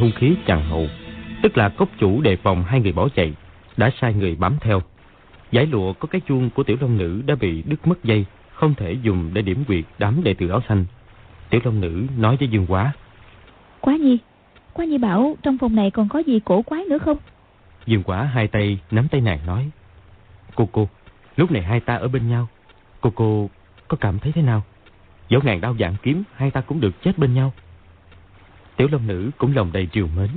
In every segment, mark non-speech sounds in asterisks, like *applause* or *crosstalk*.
hung khí chằng hậu, tức là cốc chủ đề phòng hai người bỏ chạy, đã sai người bám theo. Giải lụa có cái chuông của tiểu long nữ đã bị đứt mất dây, không thể dùng để điểm quyệt đám đệ tử áo xanh. Tiểu long nữ nói với Dương Quá. Quá nhi, Quá nhi bảo trong phòng này còn có gì cổ quái nữa không? Dương Quá hai tay nắm tay nàng nói. Cô cô, lúc này hai ta ở bên nhau. Cô cô có cảm thấy thế nào? Dẫu ngàn đau dạng kiếm, hai ta cũng được chết bên nhau. Tiểu Long Nữ cũng lòng đầy triều mến.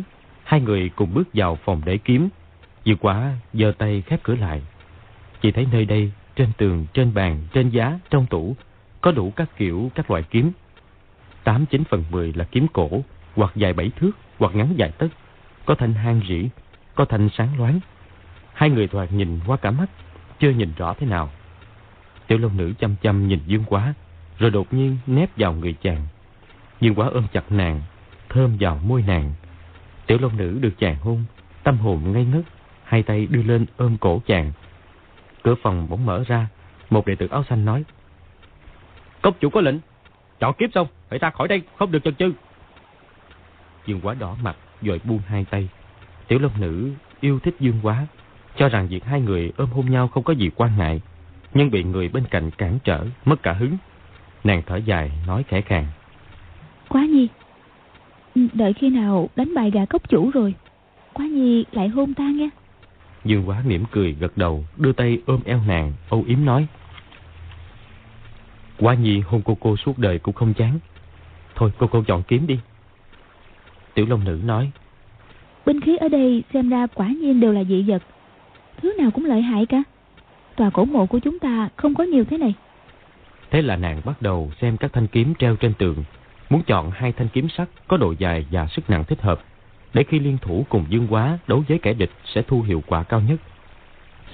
Hai người cùng bước vào phòng để kiếm. Dương Quả giơ tay khép cửa lại. Chỉ thấy nơi đây, trên tường, trên bàn, trên giá, trong tủ, có đủ các kiểu các loại kiếm. Tám chín phần mười là kiếm cổ, hoặc dài bảy thước, hoặc ngắn dài tấc, có thanh hang rỉ, có thanh sáng loáng. Hai người thoạt nhìn qua cả mắt, chưa nhìn rõ thế nào. Tiểu Long Nữ chăm chăm nhìn Dương Quá, rồi đột nhiên nép vào người chàng. Dương Quá ôm chặt nàng, thơm vào môi nàng. Tiểu Long Nữ được chàng hôn, tâm hồn ngây ngất, hai tay đưa lên ôm cổ chàng. Cửa phòng bỗng mở ra, một đệ tử áo xanh nói. Cốc chủ có lệnh, chọn kiếp xong, phải ra khỏi đây, không được chần chừ. Dương Quá đỏ mặt, rồi buông hai tay. Tiểu Long Nữ yêu thích Dương Quá, cho rằng việc hai người ôm hôn nhau không có gì quan ngại, nhưng bị người bên cạnh cản trở, mất cả hứng. Nàng thở dài, nói khẽ khàng. Quá nhi, đợi khi nào đánh bài gà cốc chủ rồi, Quá nhi lại hôn ta nghe. Dương Quá mỉm cười gật đầu, đưa tay ôm eo nàng, âu yếm nói. Quá nhi hôn cô cô suốt đời cũng không chán. Thôi cô cô chọn kiếm đi. Tiểu Long Nữ nói. Binh khí ở đây xem ra quả nhiên đều là dị vật. Thứ nào cũng lợi hại cả. Tòa cổ mộ của chúng ta không có nhiều thế này. Thế là nàng bắt đầu xem các thanh kiếm treo trên tường. Muốn chọn hai thanh kiếm sắt có độ dài và sức nặng thích hợp. Để khi liên thủ cùng dương quá đấu với kẻ địch sẽ thu hiệu quả cao nhất.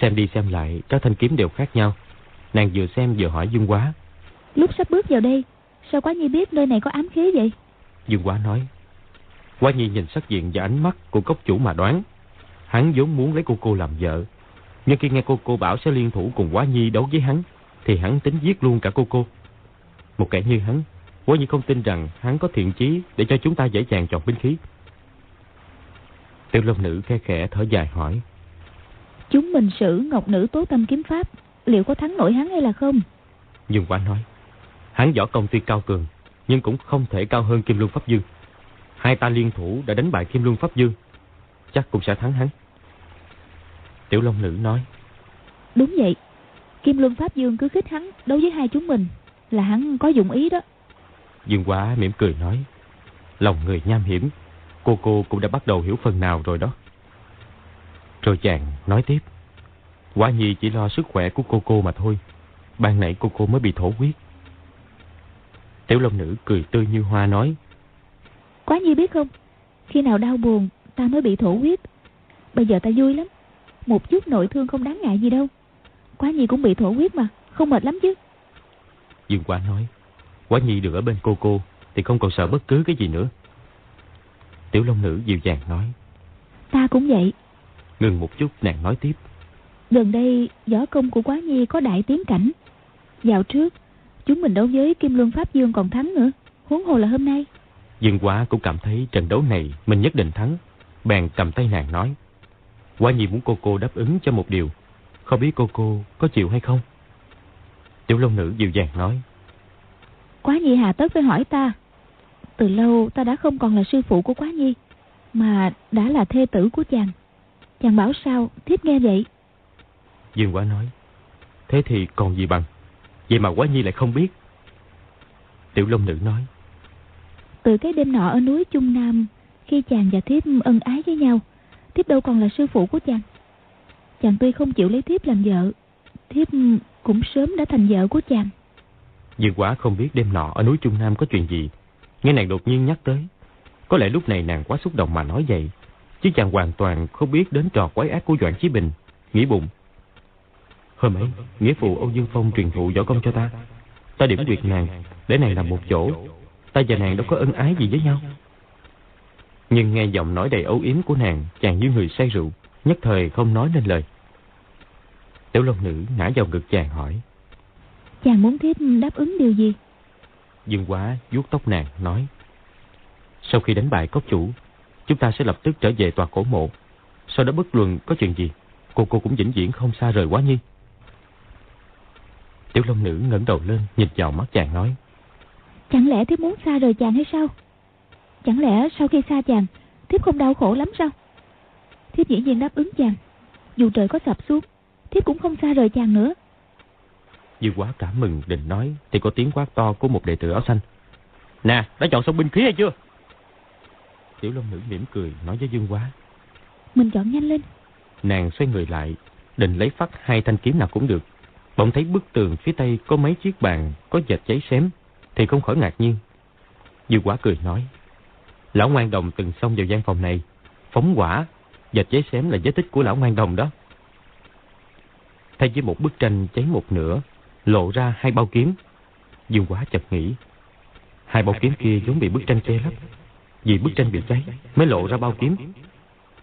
Xem đi xem lại các thanh kiếm đều khác nhau. Nàng vừa xem vừa hỏi Dương Quá. Lúc sắp bước vào đây, sao quá nhi biết nơi này có ám khí vậy? Dương Quá nói. Quá nhi nhìn sắc diện và ánh mắt của cốc chủ mà đoán. Hắn vốn muốn lấy cô cô làm vợ. Nhưng khi nghe cô cô bảo sẽ liên thủ cùng Quá nhi đấu với hắn, thì hắn tính giết luôn cả cô cô. Một kẻ như hắn, Quá nhi không tin rằng hắn có thiện chí để cho chúng ta dễ dàng chọn binh khí. Tiểu Long Nữ khe khẽ thở dài hỏi. Chúng mình sử Ngọc Nữ tố tâm kiếm pháp, liệu có thắng nổi hắn hay là không? Dương Quá nói. Hắn võ công tuy cao cường, nhưng cũng không thể cao hơn Kim Luân Pháp Dương. Hai ta liên thủ đã đánh bại Kim Luân Pháp Dương, chắc cũng sẽ thắng hắn. Tiểu Long Nữ nói. Đúng vậy, Kim Luân Pháp Dương cứ khích hắn đấu với hai chúng mình, là hắn có dụng ý đó. Dương Quá mỉm cười nói. Lòng người nham hiểm, cô cô cũng đã bắt đầu hiểu phần nào rồi đó. Rồi chàng nói tiếp. Quá nhi chỉ lo sức khỏe của cô cô mà thôi. Ban nãy cô cô mới bị thổ huyết. Tiểu Long Nữ cười tươi như hoa nói. Quá nhi biết không, khi nào đau buồn ta mới bị thổ huyết. Bây giờ ta vui lắm. Một chút nội thương không đáng ngại gì đâu. Quá nhi cũng bị thổ huyết mà, không mệt lắm chứ. Dương Quá nói. Quá nhi được ở bên cô cô thì không còn sợ bất cứ cái gì nữa. Tiểu Long Nữ dịu dàng nói. Ta cũng vậy. Ngừng một chút nàng nói tiếp. Gần đây võ công của Quá Nhi có đại tiến cảnh. Dạo trước, chúng mình đấu với Kim Luân Pháp Dương còn thắng nữa. Huống hồ là hôm nay. Dương Quá cũng cảm thấy trận đấu này mình nhất định thắng. Bèn cầm tay nàng nói. Quá Nhi muốn cô cô đáp ứng cho một điều. Không biết cô cô có chịu hay không? Tiểu Long Nữ dịu dàng nói. Quá Nhi hà tất phải hỏi ta. Từ lâu ta đã không còn là sư phụ của Quá Nhi. Mà đã là thê tử của chàng. Chàng bảo sao, thiếp nghe vậy. Dương Quá nói. Thế thì còn gì bằng. Vậy mà Quá Nhi lại không biết. Tiểu Long Nữ nói. Từ cái đêm nọ ở núi Trung Nam, khi chàng và thiếp ân ái với nhau, thiếp đâu còn là sư phụ của chàng. Chàng tuy không chịu lấy thiếp làm vợ, thiếp cũng sớm đã thành vợ của chàng. Dương Quá không biết đêm nọ ở núi Trung Nam có chuyện gì. Nghe nàng đột nhiên nhắc tới. Có lẽ lúc này nàng quá xúc động mà nói vậy. Chứ chàng hoàn toàn không biết đến trò quái ác của Doãn Chí Bình. Nghĩ bụng. Hôm ấy, nghĩa phụ Âu Dương Phong truyền thụ võ công cho ta. Ta điểm quyệt nàng, để nàng làm một chỗ. Ta và nàng đâu có ân ái gì với nhau. Nhưng nghe giọng nói đầy ấu yếm của nàng, chàng như người say rượu, nhất thời không nói nên lời. Tiểu Long Nữ ngã vào ngực chàng hỏi. Chàng muốn thiếp đáp ứng điều gì? Dương Quá vuốt tóc nàng, nói. Sau khi đánh bại cốc chủ, chúng ta sẽ lập tức trở về tòa cổ mộ. Sau đó bất luận có chuyện gì, cô cô cũng vĩnh viễn không xa rời quá nhi. Tiểu Long Nữ ngẩng đầu lên, nhìn vào mắt chàng nói. Chẳng lẽ thiếp muốn xa rời chàng hay sao? Chẳng lẽ sau khi xa chàng, thiếp không đau khổ lắm sao? Thiếp dĩ nhiên đáp ứng chàng. Dù trời có sập xuống, thiếp cũng không xa rời chàng nữa. Dương quá cảm mừng định nói, thì có tiếng quát to của một đệ tử áo xanh. Nè, đã chọn xong binh khí hay chưa? Tiểu Long Nữ mỉm cười nói với Dương quá. Mình chọn nhanh lên. Nàng xoay người lại, định lấy phát hai thanh kiếm nào cũng được. Bỗng thấy bức tường phía tây có mấy chiếc bàn có dệt cháy xém, thì không khỏi ngạc nhiên. Dương quá cười nói. Lão ngoan đồng từng xông vào gian phòng này, phóng quả, dệt cháy xém là vết tích của lão ngoan đồng đó. Thay với một bức tranh cháy một nửa, lộ ra hai bao kiếm. Dương quá chợt nghĩ, hai bao kiếm kia giống bị bức tranh che lấp. Vì bức tranh bị cháy mới lộ ra bao kiếm.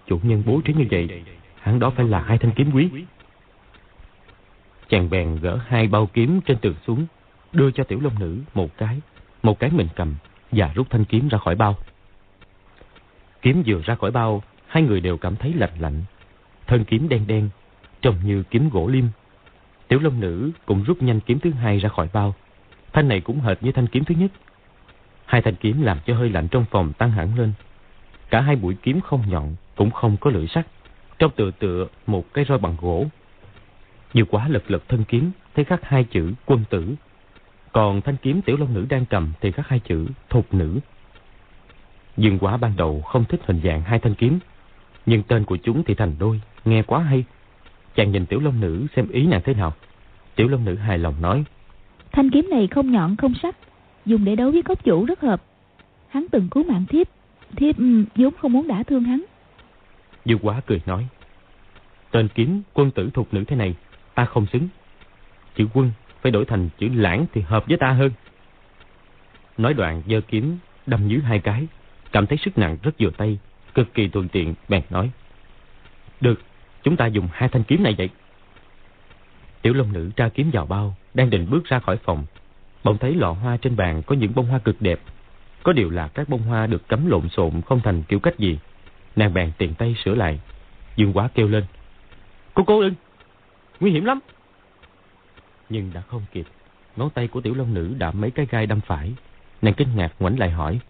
Chủ nhân bố trí như vậy, hẳn đó phải là hai thanh kiếm quý. Chàng bèn gỡ hai bao kiếm trên tường xuống, đưa cho tiểu long nữ một cái, một cái mình cầm và rút thanh kiếm ra khỏi bao. Kiếm vừa ra khỏi bao, hai người đều cảm thấy lạnh lạnh. Thân kiếm đen đen, trông như kiếm gỗ lim. Tiểu long nữ cũng rút nhanh kiếm thứ hai ra khỏi bao. Thanh này cũng hệt như thanh kiếm thứ nhất. Hai thanh kiếm làm cho hơi lạnh trong phòng tăng hẳn lên. Cả hai mũi kiếm không nhọn, cũng không có lưỡi sắc. Trong tựa tựa một cái roi bằng gỗ. Nhiều quá lật lật thân kiếm, thấy khắc hai chữ quân tử. Còn thanh kiếm tiểu long nữ đang cầm thì khắc hai chữ thục nữ. Dương quá ban đầu không thích hình dạng hai thanh kiếm. Nhưng tên của chúng thì thành đôi, nghe quá hay. Chàng nhìn tiểu long nữ xem ý nàng thế nào. Tiểu long nữ hài lòng nói. Thanh kiếm này không nhọn không sắc, dùng để đấu với cốc chủ rất hợp. Hắn từng cứu mạng thiếp, thiếp um, vốn không muốn đả thương hắn. Dương quá cười nói. Tên kiếm quân tử thuộc nữ thế này, ta không xứng. Chữ quân phải đổi thành chữ lãng thì hợp với ta hơn. Nói đoạn giơ kiếm đâm dưới hai cái, cảm thấy sức nặng rất vừa tay, cực kỳ thuận tiện, bèn nói. Được, chúng ta dùng hai thanh kiếm này vậy. Tiểu Long Nữ tra kiếm vào bao, đang định bước ra khỏi phòng. Bỗng thấy lọ hoa trên bàn có những bông hoa cực đẹp. Có điều là các bông hoa được cắm lộn xộn không thành kiểu cách gì. Nàng bèn tiện tay sửa lại. Dương quá kêu lên. Cô cô đừng, nguy hiểm lắm. Nhưng đã không kịp. Ngón tay của tiểu long nữ đã mấy cái gai đâm phải. Nàng kinh ngạc ngoảnh lại hỏi.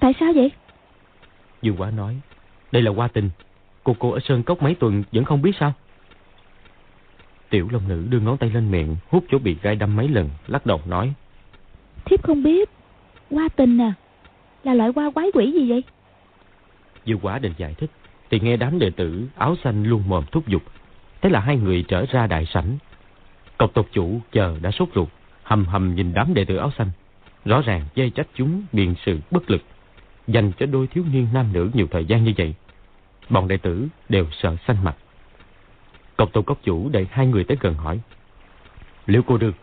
Tại sao vậy? Dương quá nói. Đây là hoa tình. Cô cô ở Sơn Cốc mấy tuần vẫn không biết sao? Tiểu Long Nữ đưa ngón tay lên miệng, hút chỗ bị gai đâm mấy lần, lắc đầu nói. Thiếp không biết. Hoa tình à? Là loại hoa quái quỷ gì vậy? Dư quả định giải thích, thì nghe đám đệ tử áo xanh luôn mồm thúc giục. Thế là hai người trở ra đại sảnh. Cộc tộc chủ chờ đã sốt ruột, hầm hầm nhìn đám đệ tử áo xanh. Rõ ràng dây trách chúng biện sự bất lực, dành cho đôi thiếu niên nam nữ nhiều thời gian như vậy. Bọn đệ tử đều sợ xanh mặt. Cộc tổ cốc chủ đẩy hai người tới gần hỏi. Liệu cô được,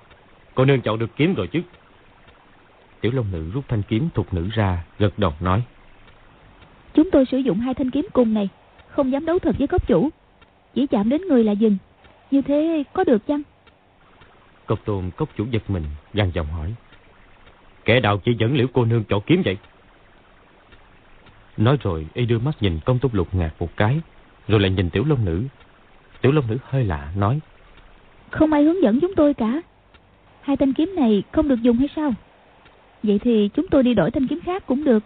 cô nương chọn được kiếm rồi chứ? Tiểu Long Nữ rút thanh kiếm thục nữ ra, gật đầu nói. Chúng tôi sử dụng hai thanh kiếm cùng này, không dám đấu thật với cốc chủ. Chỉ chạm đến người là dừng. Như thế có được chăng? Cốc tôn cốc chủ giật mình, gằn giọng hỏi. Kẻ đạo chỉ dẫn liễu cô nương chọn kiếm vậy? Nói rồi, y đưa mắt nhìn công túc lục ngạc một cái, rồi lại nhìn tiểu long nữ. Tiểu long nữ hơi lạ, nói. Không ai hướng dẫn chúng tôi cả. Hai thanh kiếm này không được dùng hay sao? Vậy thì chúng tôi đi đổi thanh kiếm khác cũng được.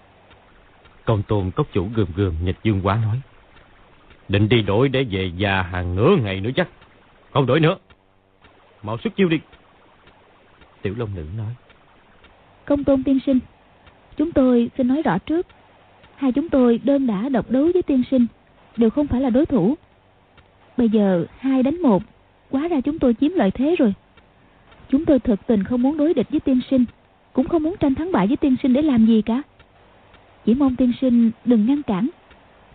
Công tôn cốc chủ gườm gườm nhịch dương quá nói. Định đi đổi để về già hàng nửa ngày nữa chắc. Không đổi nữa. Mau xuất chiêu đi. Tiểu Long Nữ nói. Công tôn tiên sinh. Chúng tôi xin nói rõ trước. Hai chúng tôi đơn đã độc đấu với tiên sinh. Đều không phải là đối thủ. Bây giờ hai đánh một. Quá ra chúng tôi chiếm lợi thế rồi. Chúng tôi thực tình không muốn đối địch với tiên sinh. Cũng không muốn tranh thắng bại với tiên sinh để làm gì cả. Chỉ mong tiên sinh đừng ngăn cản.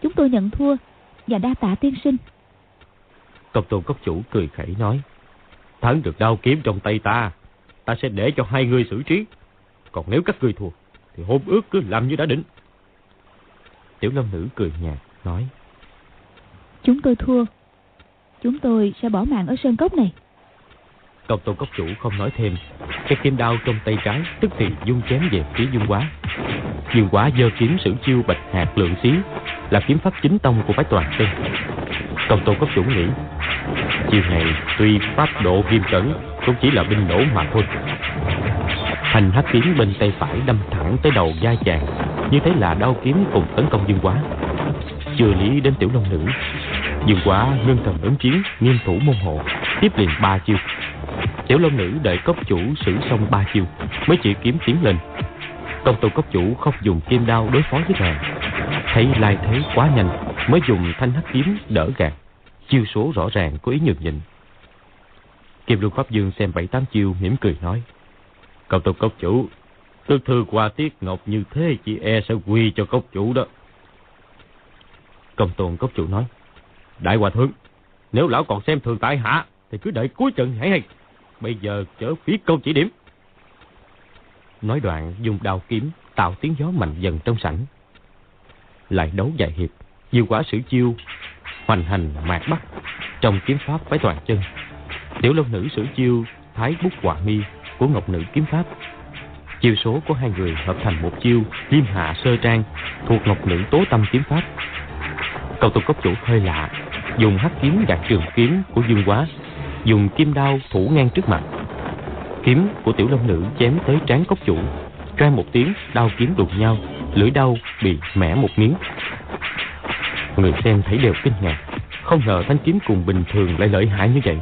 Chúng tôi nhận thua và đa tạ tiên sinh. Công tôn cốc chủ cười khẩy nói. Thắng được đao kiếm trong tay ta, ta sẽ để cho hai người xử trí. Còn nếu các ngươi thua, thì hôn ước cứ làm như đã định. Tiểu Lâm Nữ cười nhạt, nói. Chúng tôi thua. Chúng tôi sẽ bỏ mạng ở sơn cốc này. Công tôn cốc chủ không nói thêm. Cái kim đao trong tay trái tức thì dung chém về phía dung quá. Dương quá dơ kiếm sử chiêu bạch hạt lượng xí Là kiếm pháp chính tông của phái toàn chân Công tôn cấp chủ nghĩ Chiêu này tuy pháp độ nghiêm cẩn Cũng chỉ là binh nổ mà thôi Thành hắc kiếm bên tay phải đâm thẳng tới đầu da chàng. Như thế là đau kiếm cùng tấn công dương quá. Chưa lý đến tiểu long nữ. Dương quá ngưng thần ứng chiến, Nghiêm thủ môn hộ, Tiếp liền ba chiêu. Tiểu long nữ đợi cốc chủ xử xong ba chiêu, Mới chỉ kiếm tiến lên. Công tôn cốc chủ không dùng kim đao đối phó với nàng. Thấy lai thế quá nhanh, Mới dùng thanh hắc kiếm đỡ gạt. Chiêu số rõ ràng có ý nhường nhịn. Kim Luân Pháp Dương xem bảy tám chiêu mỉm cười nói. Công tôn cốc chủ, tôi thư qua tiết ngọc như thế, Chị e sẽ quy cho cốc chủ đó. Công tôn cốc chủ nói, Đại hòa thượng, Nếu lão còn xem thường tại hạ, Thì cứ đợi cuối trận hãy hay. Bây giờ chở phía câu chỉ điểm. Nói đoạn, dùng đao kiếm, Tạo tiếng gió mạnh dần trong sảnh. Lại đấu dài hiệp Diêu quả sử chiêu Hoành hành mạc bắc Trong kiếm pháp phải toàn chân. Tiểu long nữ sử chiêu, Thái bút quả mi của ngọc nữ kiếm pháp. Chiêu số của hai người hợp thành một chiêu, Liêm hạ sơ trang Thuộc ngọc nữ tố tâm kiếm pháp. Cầu tục cốc chủ hơi lạ, Dùng hắc kiếm gạt trường kiếm của dương quá, Dùng kim đao thủ ngang trước mặt. Kiếm của tiểu long nữ chém tới trán cốc chủ Choang một tiếng, đao kiếm đụng nhau, Lưỡi đau bị mẻ một miếng. Người xem thấy đều kinh ngạc, Không ngờ thanh kiếm cùng bình thường lại lợi hại như vậy.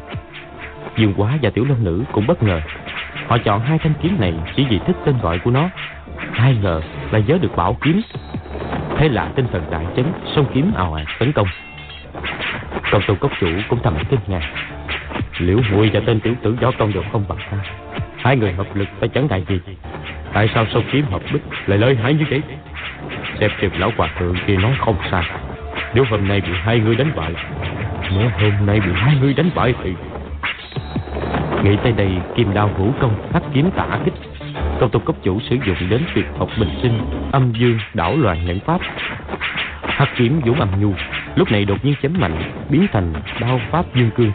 Dương Quá và Tiểu Long Nữ cũng bất ngờ Họ chọn hai thanh kiếm này chỉ vì thích tên gọi của nó. Ai ngờ là nhớ được bảo kiếm. Thế là tinh thần đại chấn Sông kiếm ào ạt tấn công. Còn tôn cốc chủ cũng thầm kinh ngạc. Liễu Mùi và tên tiểu tử võ công đều không bằng ta. Hai người hợp lực ta chẳng đại gì. Tại sao sông kiếm hợp bích lại lợi hại như vậy? Xem chừng lão hòa thượng kia nói không sai. Nếu hôm nay bị hai người đánh bại, Nếu hôm nay bị hai người đánh bại thì Nghĩ tới đây kim đao vũ công thắt kiếm tả kích. Công tôn cấp chủ sử dụng đến tuyệt học bình sinh Âm dương đảo loạn nhẫn pháp. Hắc kiếm vũ âm nhu Lúc này đột nhiên chém mạnh Biến thành đao pháp dương cương.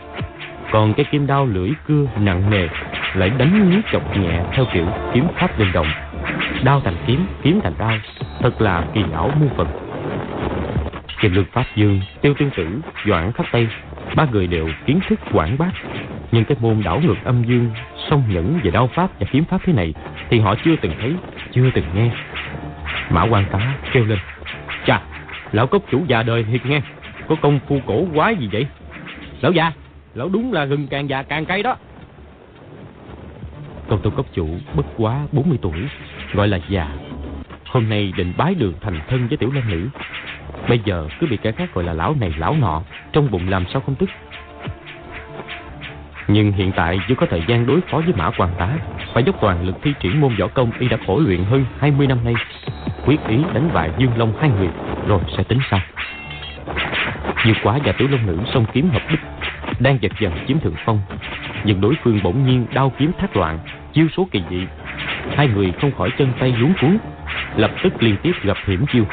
Còn cái kim đao lưỡi cưa nặng nề Lại đánh nhí chọc nhẹ Theo kiểu kiếm pháp linh động. Đao thành kiếm, kiếm thành đao Thật là kỳ ảo muôn phần trình lực pháp dương, tiêu tương tử, doãn khắc tây Ba người đều kiến thức quảng bác nhưng cái môn đảo ngược âm dương song nhẫn về đao pháp và kiếm pháp thế này thì họ chưa từng thấy chưa từng nghe. Mã quan tá kêu lên chà lão cốc chủ già đời thiệt nghe có công phu cổ quái gì vậy? Lão già lão đúng là gừng càng già càng cay đó. Công tôn cốc chủ bất quá 40 tuổi gọi là già. Hôm nay định bái đường thành thân với tiểu long nữ bây giờ cứ bị kẻ khác gọi là lão này, lão nọ, trong bụng làm sao không tức? Nhưng hiện tại chưa có thời gian đối phó với mã quan tá. Phải dốc toàn lực thi triển môn võ công Y đã khổ luyện hơn 20 năm nay. Quyết ý đánh bại Dương Long hai người, Rồi sẽ tính sau. Như quả và tiểu long nữ, song kiếm hợp bích Đang giật dần chiếm thượng phong. Nhưng đối phương bỗng nhiên đao kiếm thác loạn, Chiêu số kỳ dị. Hai người không khỏi chân tay luống cuốn, Lập tức liên tiếp gặp hiểm chiêu.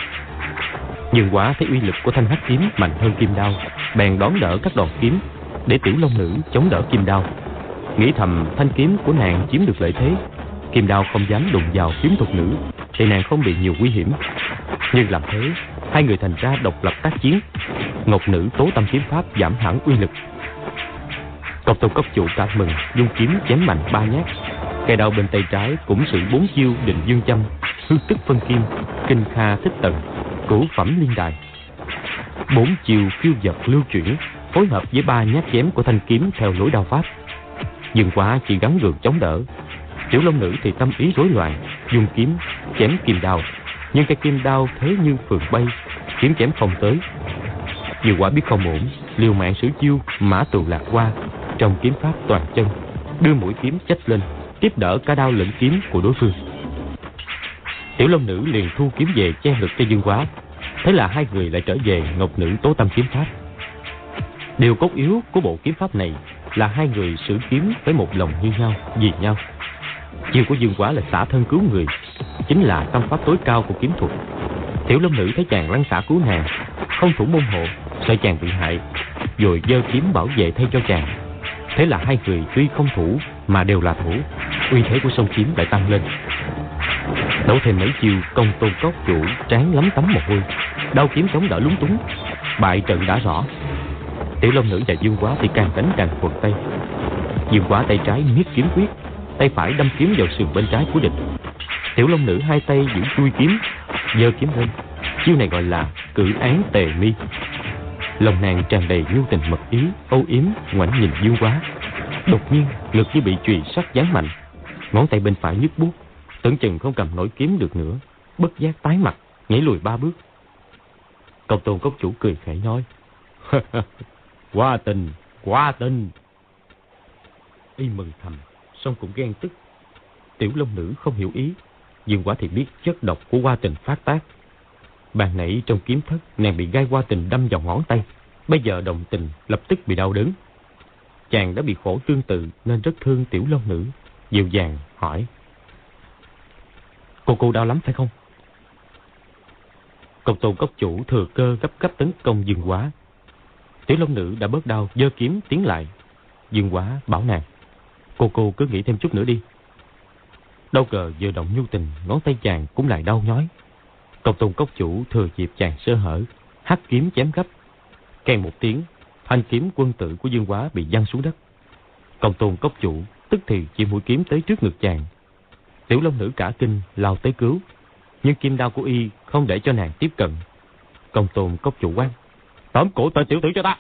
Nhưng quả thấy uy lực của thanh hắc kiếm mạnh hơn kim đao, Bèn đón đỡ các đòn kiếm để tiểu long nữ chống đỡ kim đao. Nghĩ thầm thanh kiếm của nàng chiếm được lợi thế, kim đao không dám đụng vào kiếm thuật nữ, thì nàng không bị nhiều nguy hiểm. Nhưng làm thế, hai người thành ra độc lập tác chiến, ngọc nữ tố tâm kiếm pháp giảm hẳn uy lực. Cọc tâu cốc chủ cả mừng dung kiếm chém mạnh ba nhát, cây đao bên tay trái cũng sử bốn chiêu định dương châm, hư tức phân kim, kinh kha thích tận cửu phẩm liên đài bốn chiều phiêu dật lưu chuyển phối hợp với ba nhát chém của thanh kiếm theo lối đao pháp. Dương quá chỉ gắn gượng chống đỡ. Tiểu Long Nữ thì tâm ý rối loạn, dùng kiếm chém kim đao, nhưng cái kim đao thế như phượng bay, kiếm chém không tới. Dương quả biết không ổn, liều mạng sử chiêu mã tù lạc qua trong kiếm pháp toàn chân, đưa mũi kiếm chách lên, tiếp đỡ cả đao lẫn kiếm của đối phương. Tiểu Long Nữ liền thu kiếm về che ngực cho Dương Quá. Thế là hai người lại trở về Ngọc Nữ tố tâm kiếm pháp. Điều cốt yếu của bộ kiếm pháp này là hai người sử kiếm với một lòng như nhau, vì nhau. Chiêu của Dương Quá là xả thân cứu người, chính là tâm pháp tối cao của kiếm thuật. Tiểu Long Nữ thấy chàng lăn xả cứu nàng, không thủ môn hộ, sợ chàng bị hại, rồi giơ kiếm bảo vệ thay cho chàng. Thế là hai người tuy không thủ mà đều là thủ, uy thế của sông kiếm lại tăng lên. Đấu thêm mấy chiêu công tôn cốc chủ, tráng lắm tấm mồ hôi. Đau kiếm chống đỡ lúng túng. Bại trận đã rõ. Tiểu Long Nữ và Dương Quá thì càng đánh càng quần tay. Dương Quá tay trái miết kiếm quyết, Tay phải đâm kiếm vào sườn bên trái của địch. Tiểu Long Nữ hai tay giữ chui kiếm, giơ kiếm lên. Chiêu này gọi là cử án tề mi. Lòng nàng tràn đầy nhu tình mật ý, Âu yếm, ngoảnh nhìn Dương Quá. Đột nhiên ngực như bị chùy sắt giáng mạnh. Ngón tay bên phải nhức buốt Tưởng chừng không cầm nổi kiếm được nữa. Bất giác tái mặt, Nhảy lùi ba bước. Công tôn cốc chủ cười khẩy nói *laughs* Quá tình Quá tình. Y mừng thầm, Xong cũng ghen tức. Tiểu long nữ không hiểu ý Dương quả thì biết chất độc của hoa tình phát tác. Bàn nãy trong kiếm thất, Nàng bị gai hoa tình đâm vào ngón tay. Bây giờ đồng tình lập tức bị đau đớn. Chàng đã bị khổ tương tự Nên rất thương tiểu long nữ, Dịu dàng, hỏi Cô cô đau lắm phải không? Công tôn cốc chủ thừa cơ gấp gấp tấn công dương quá. Tiểu long nữ đã bớt đau, dơ kiếm tiến lại. Dương quá bảo nàng. Cô cô cứ nghĩ thêm chút nữa đi. Đâu ngờ vừa động nhu tình, ngón tay chàng cũng lại đau nhói. Công tôn cốc chủ thừa dịp chàng sơ hở, hắt kiếm chém gấp. Kèn một tiếng, thanh kiếm quân tử của Dương Quá bị văng xuống đất. Công tôn cốc chủ tức thì chỉ mũi kiếm tới trước ngực chàng, Tiểu Long Nữ cả kinh lao tới cứu. Nhưng kim đao của y không để cho nàng tiếp cận. Công tôn cốc chủ quan. Tóm cổ tên tiểu tử cho ta.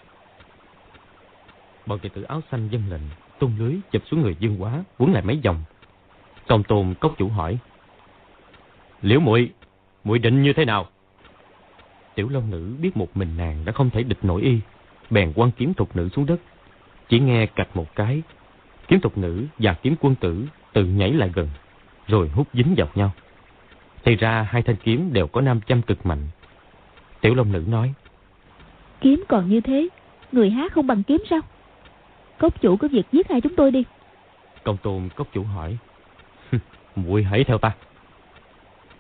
Bọn đệ tử áo xanh dân lệnh, tung lưới chụp xuống người dương quá, quấn lại mấy vòng. Công tôn cốc chủ hỏi. Liễu muội muội định như thế nào? Tiểu Long Nữ biết một mình nàng đã không thể địch nổi y. Bèn quăng kiếm thục nữ xuống đất. Chỉ nghe cạch một cái. Kiếm thục nữ và kiếm quân tử tự nhảy lại gần rồi hút dính vào nhau. Thì ra hai thanh kiếm đều có nam châm cực mạnh. Tiểu Long Nữ nói. Kiếm còn như thế, người há không bằng kiếm sao? Cốc chủ có việc giết hai chúng tôi đi. Công tôn cốc chủ hỏi. muội hãy theo ta.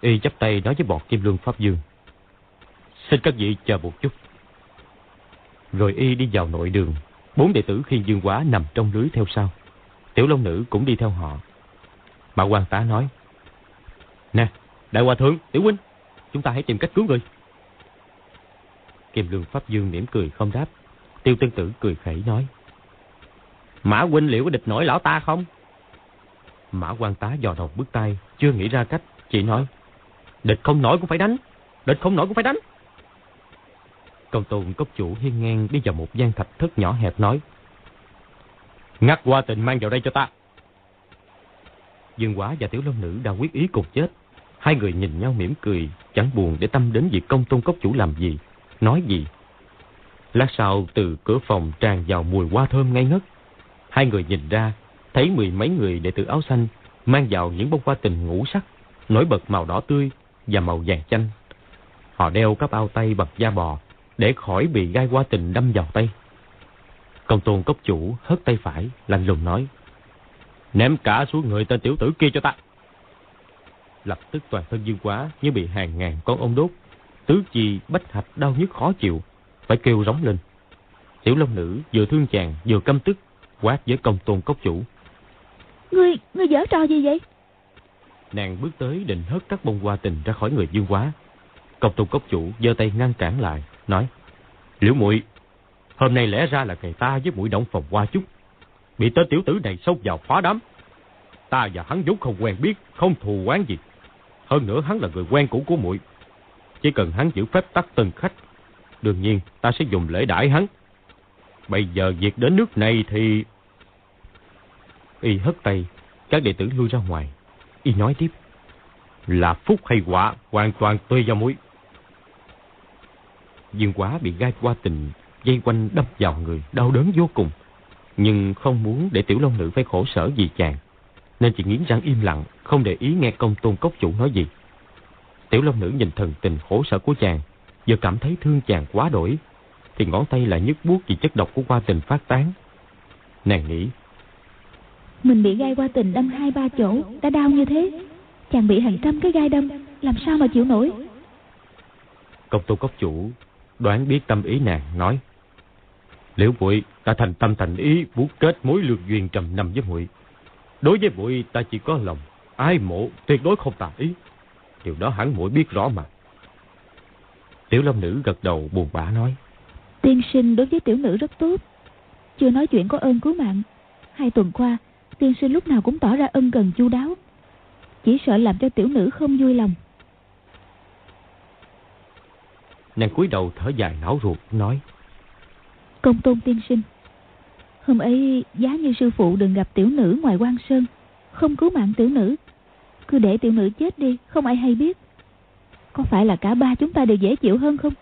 Y chấp tay nói với bọn Kim Lương Pháp Dương. Xin các vị chờ một chút. Rồi Y đi vào nội đường. Bốn đệ tử khi dương quá nằm trong lưới theo sau. Tiểu Long Nữ cũng đi theo họ. Mà quan tá nói. Nè, đại hòa thượng, tiểu huynh, chúng ta hãy tìm cách cứu người. Kim Lương Pháp Dương mỉm cười không đáp. Tiêu Tương Tử cười khẩy nói. Mã huynh liệu có địch nổi lão ta không? Mã quan tá dò đầu bước tay, chưa nghĩ ra cách, chỉ nói. Địch không nổi cũng phải đánh, địch không nổi cũng phải đánh. Công tôn cốc chủ hiên ngang đi vào một gian thạch thất nhỏ hẹp nói. Ngắt qua tình mang vào đây cho ta. Dương Quá và Tiểu Long Nữ đã quyết ý cùng chết. Hai người nhìn nhau mỉm cười, chẳng buồn để tâm đến việc công tôn cốc chủ làm gì, nói gì. Lát sau từ cửa phòng tràn vào mùi hoa thơm ngây ngất. Hai người nhìn ra, thấy mười mấy người đệ tử áo xanh mang vào những bông hoa tình ngũ sắc, nổi bật màu đỏ tươi và màu vàng chanh. Họ đeo các bao tay bằng da bò để khỏi bị gai hoa tình đâm vào tay. Công tôn cốc chủ hất tay phải, lạnh lùng nói. Ném cả xuống người tên tiểu tử kia cho ta. Lập tức toàn thân dương quá như bị hàng ngàn con ong đốt. Tứ chi bách hạch đau nhức khó chịu. Phải kêu rống lên. Tiểu long nữ vừa thương chàng vừa căm tức quát với công tôn cốc chủ. Ngươi, ngươi dở trò gì vậy? Nàng bước tới định hất các bông hoa tình ra khỏi người dương quá. Công tôn cốc chủ giơ tay ngăn cản lại, nói. Liễu muội hôm nay lẽ ra là ngày ta với mũi động phòng hoa chút. Bị tên tiểu tử này xông vào phá đám. Ta và hắn vốn không quen biết, không thù oán gì. Hơn nữa hắn là người quen cũ của muội. Chỉ cần hắn giữ phép tắc tân khách, đương nhiên ta sẽ dùng lễ đãi hắn. Bây giờ việc đến nước này thì... Y hất tay, các đệ tử lui ra ngoài. Y nói tiếp. Là phúc hay quả, hoàn toàn tùy vào muội. Dương quá bị gai qua tình, dây quanh đâm vào người, đau đớn vô cùng nhưng không muốn để tiểu long nữ phải khổ sở vì chàng, nên chỉ nghiến răng im lặng, không để ý nghe công tôn cốc chủ nói gì. Tiểu long nữ nhìn thần tình khổ sở của chàng, vừa cảm thấy thương chàng quá đổi, thì ngón tay lại nhức buốt vì chất độc của qua tình phát tán. Nàng nghĩ, mình bị gai qua tình đâm hai ba chỗ, đã đau như thế. Chàng bị hàng trăm cái gai đâm, làm sao mà chịu nổi. Công tôn cốc chủ đoán biết tâm ý nàng, nói, Liễu muội ta thành tâm thành ý muốn kết mối lương duyên trầm nằm với muội. Đối với muội ta chỉ có lòng ái mộ tuyệt đối không tà ý. Điều đó hẳn muội biết rõ mà. Tiểu Long Nữ gật đầu buồn bã nói. Tiên sinh đối với tiểu nữ rất tốt. Chưa nói chuyện có ơn cứu mạng. Hai tuần qua, tiên sinh lúc nào cũng tỏ ra ân cần chu đáo. Chỉ sợ làm cho tiểu nữ không vui lòng. Nàng cúi đầu thở dài não ruột nói. Công tôn tiên sinh. Hôm ấy giá như sư phụ đừng gặp tiểu nữ ngoài quan sơn. Không cứu mạng tiểu nữ. Cứ để tiểu nữ chết đi, không ai hay biết. Có phải là cả ba chúng ta đều dễ chịu hơn không?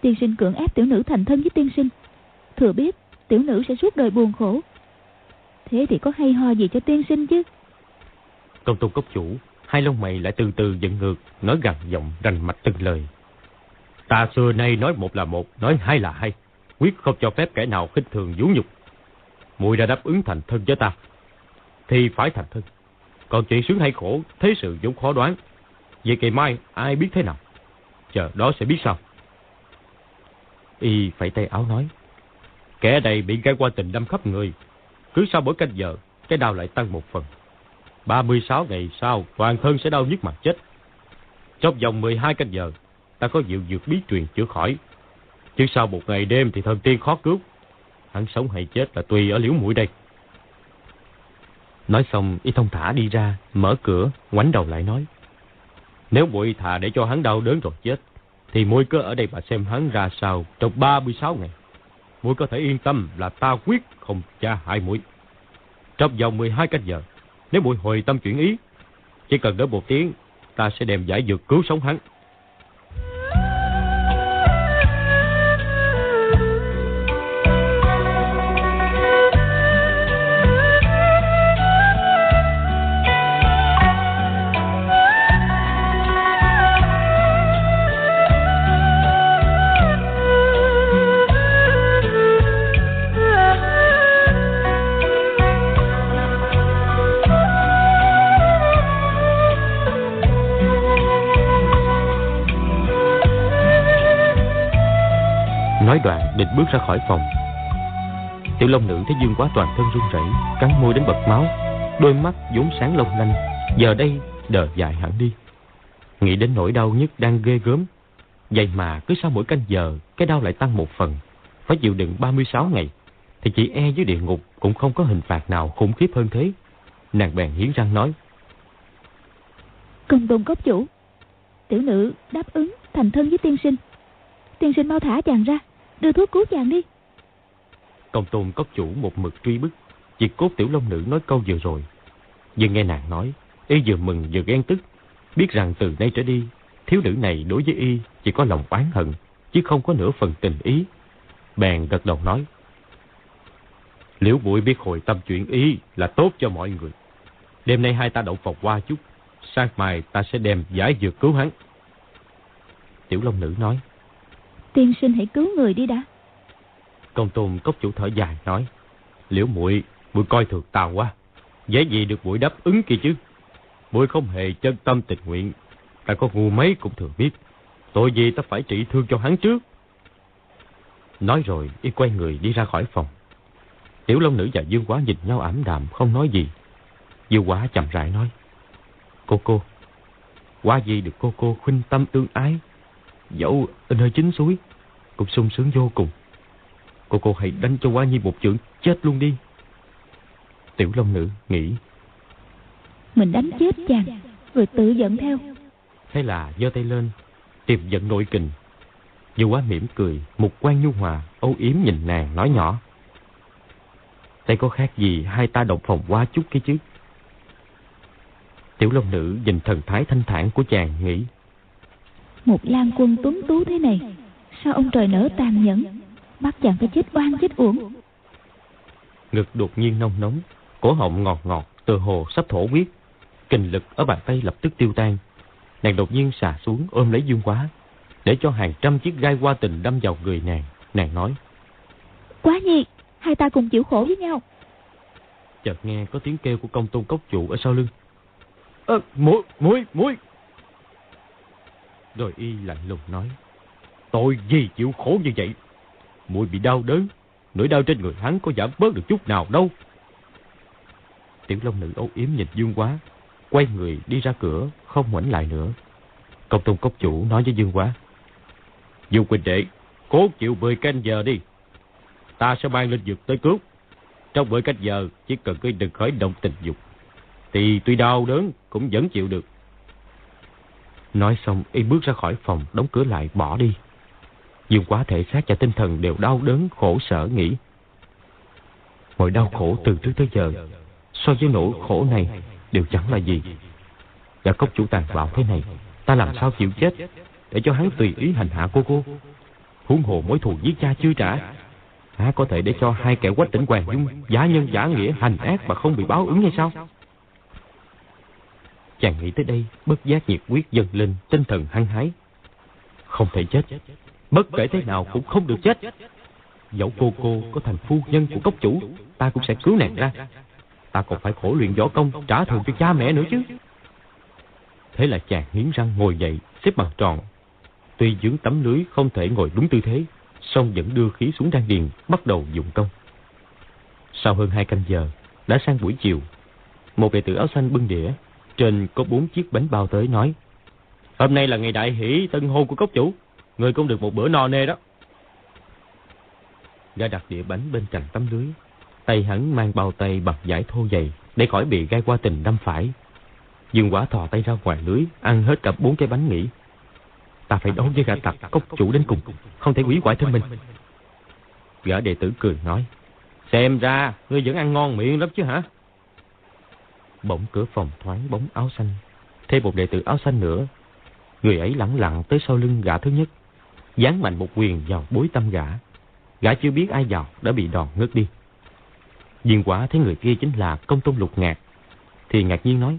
Tiên sinh cưỡng ép tiểu nữ thành thân với tiên sinh. Thừa biết tiểu nữ sẽ suốt đời buồn khổ. Thế thì có hay ho gì cho tiên sinh chứ? Công tôn cốc chủ, hai lông mày lại từ từ giận ngược, nói gằn giọng rành mạch từng lời. Ta xưa nay nói một là một, nói hai là hai. Quyết không cho phép kẻ nào khinh thường vũ nhục. Muội đã đáp ứng thành thân với ta. Thì phải thành thân. Còn chuyện sướng hay khổ, thế sự vốn khó đoán. Vậy ngày mai ai biết thế nào? Chờ đó sẽ biết sao. Y phải tay áo nói. Kẻ này bị gai qua tình đâm khắp người. Cứ sau mỗi canh giờ, cái đau lại tăng một phần. 36 ngày sau, toàn thân sẽ đau nhức mà chết. Trong vòng 12 canh giờ, ta có diệu dược bí truyền chữa khỏi. Chứ sau một ngày đêm thì thần tiên khó cứu. Hắn sống hay chết là tùy ở liễu mũi đây. Nói xong, y thông thả đi ra, mở cửa, ngoảnh đầu lại nói. Nếu muội thà để cho hắn đau đớn rồi chết, thì muội cứ ở đây mà xem hắn ra sao trong 36 ngày. Muội có thể yên tâm là ta quyết không cha hại muội. Trong vòng 12 canh giờ, nếu muội hồi tâm chuyển ý, chỉ cần đợi một tiếng, ta sẽ đem giải dược cứu sống hắn. Bước ra khỏi phòng Tiểu Long Nữ thấy Dương Quá toàn thân run rẩy, cắn môi đến bật máu, đôi mắt vốn sáng long lanh, giờ đây đờ dài hẳn đi. Nghĩ đến nỗi đau nhất đang ghê gớm, vậy mà cứ sau mỗi canh giờ, cái đau lại tăng một phần, phải chịu đựng 36 ngày, thì chỉ e dưới địa ngục cũng không có hình phạt nào khủng khiếp hơn thế. Nàng bèn hiến răng nói. Công tôn cốc chủ, tiểu nữ đáp ứng thành thân với tiên sinh. Tiên sinh mau thả chàng ra, đưa thuốc cứu chàng đi. Công tôn cốc chủ một mực truy bức, chỉ cốt tiểu long nữ nói câu vừa rồi. Nhưng nghe nàng nói, y vừa mừng vừa ghen tức, biết rằng từ nay trở đi, thiếu nữ này đối với y chỉ có lòng oán hận, chứ không có nửa phần tình ý. Bèn gật đầu nói, Liễu bụi biết hồi tâm chuyện ý là tốt cho mọi người. Đêm nay hai ta đậu phòng qua chút, sáng mai ta sẽ đem giải dược cứu hắn. Tiểu Long Nữ nói, Tiên sinh hãy cứu người đi đã. Công tôn cốc chủ thở dài nói, Liễu muội muội coi thường ta quá. Dễ gì được muội đáp ứng kia chứ. Muội không hề chân tâm tình nguyện. Ta có ngu mấy cũng thường biết. Tội gì ta phải trị thương cho hắn trước. Nói rồi, y quay người đi ra khỏi phòng. Tiểu Long Nữ và Dương Quá nhìn nhau ảm đạm, không nói gì. Dương Quá chậm rãi nói. Cô cô, qua gì được cô cô khuynh tâm tương ái. Dẫu ở nơi chính suối, cũng sung sướng vô cùng. Cô cô hãy đánh cho Hoa Nhi một chưởng chết luôn đi. Tiểu Long Nữ nghĩ. Mình đánh chết chàng, rồi tự giận theo. Thế là giơ tay lên, tìm giận nội kình. Dương Quá mỉm cười, một quan nhu hòa, âu yếm nhìn nàng, nói nhỏ. Đây có khác gì hai ta động phòng quá chút kia chứ? Tiểu Long Nữ nhìn thần thái thanh thản của chàng nghĩ. Một lan quân tuấn tú thế này, sao ông trời nỡ tàn nhẫn, bắt chàng phải chết oan chết uổng. Ngực đột nhiên nông nóng, cổ họng ngọt ngọt, từ hồ sắp thổ huyết. Kình lực ở bàn tay lập tức tiêu tan. Nàng đột nhiên xà xuống ôm lấy Dương Quá, để cho hàng trăm chiếc gai qua tình đâm vào người nàng. Nàng nói. Quá nhi, hai ta cùng chịu khổ với nhau. Chợt nghe có tiếng kêu của công tôn cốc chủ ở sau lưng. Ơ, à, muội, muội, muội. Rồi y lạnh lùng nói. tôi gì chịu khổ như vậy? Mùi bị đau đớn, nỗi đau trên người hắn có giảm bớt được chút nào đâu. Tiểu Long Nữ âu yếm nhìn Dương Quá, quay người đi ra cửa, không ngoảnh lại nữa. Công tôn cốc chủ nói với Dương Quá. Dương Quỳnh Đệ, cố chịu 10 canh giờ đi. Ta sẽ mang lên dược tới cứu. Trong 10 canh giờ, chỉ cần ngươi đừng khởi động tình dục. Thì tuy đau đớn, cũng vẫn chịu được. Nói xong, y bước ra khỏi phòng, đóng cửa lại, bỏ đi. Dương quá thể xác và tinh thần đều đau đớn, khổ sở nghĩ. Mọi đau khổ từ trước tới giờ, so với nỗi khổ này, đều chẳng là gì. đã cốc chủ tàn bạo thế này, ta làm sao chịu chết, để cho hắn tùy ý hành hạ cô cô. Huống hồ mối thù giết cha chưa trả, há có thể để cho hai kẻ quách tỉnh hoàng dung giả nhân giả nghĩa hành ác mà không bị báo ứng hay sao? Chàng nghĩ tới đây, bất giác nhiệt quyết dâng lên, tinh thần hăng hái. Không thể chết, bất kể thế nào cũng không được chết. Dẫu cô cô có thành phu nhân của cốc chủ, ta cũng sẽ cứu nàng ra. Ta còn phải khổ luyện võ công, trả thù cho cha mẹ nữa chứ. Thế là chàng nghiến răng ngồi dậy, xếp bằng tròn. Tuy dưỡng tấm lưới không thể ngồi đúng tư thế, song vẫn đưa khí xuống đan điền, bắt đầu dụng công. Sau hơn hai canh giờ, đã sang buổi chiều. Một đệ tử áo xanh bưng đĩa, trên có bốn chiếc bánh bao tới nói. Hôm nay là ngày đại hỷ tân hôn của cốc chủ, người cũng được một bữa no nê đó. Gã đặt đĩa bánh bên cạnh tấm lưới, tay hắn mang bao tay bằng giải thô dày để khỏi bị gai qua tình đâm phải. Dương quả thò tay ra ngoài lưới, ăn hết cả bốn cái bánh nghỉ. Ta phải đấu với gã tặc cốc chủ đến cùng, không thể quỷ hoại thân mình. Gã đệ tử cười nói, xem ra ngươi vẫn ăn ngon miệng lắm chứ hả? Bỗng cửa phòng thoáng bóng áo xanh, thêm một đệ tử áo xanh nữa. Người ấy lẳng lặng tới sau lưng gã thứ nhất, dán mạnh một quyền vào bối tâm gã. Gã chưa biết ai vào đã bị đòn ngất đi. Diên quả thấy người kia chính là công tôn lục ngạc, thì ngạc nhiên nói,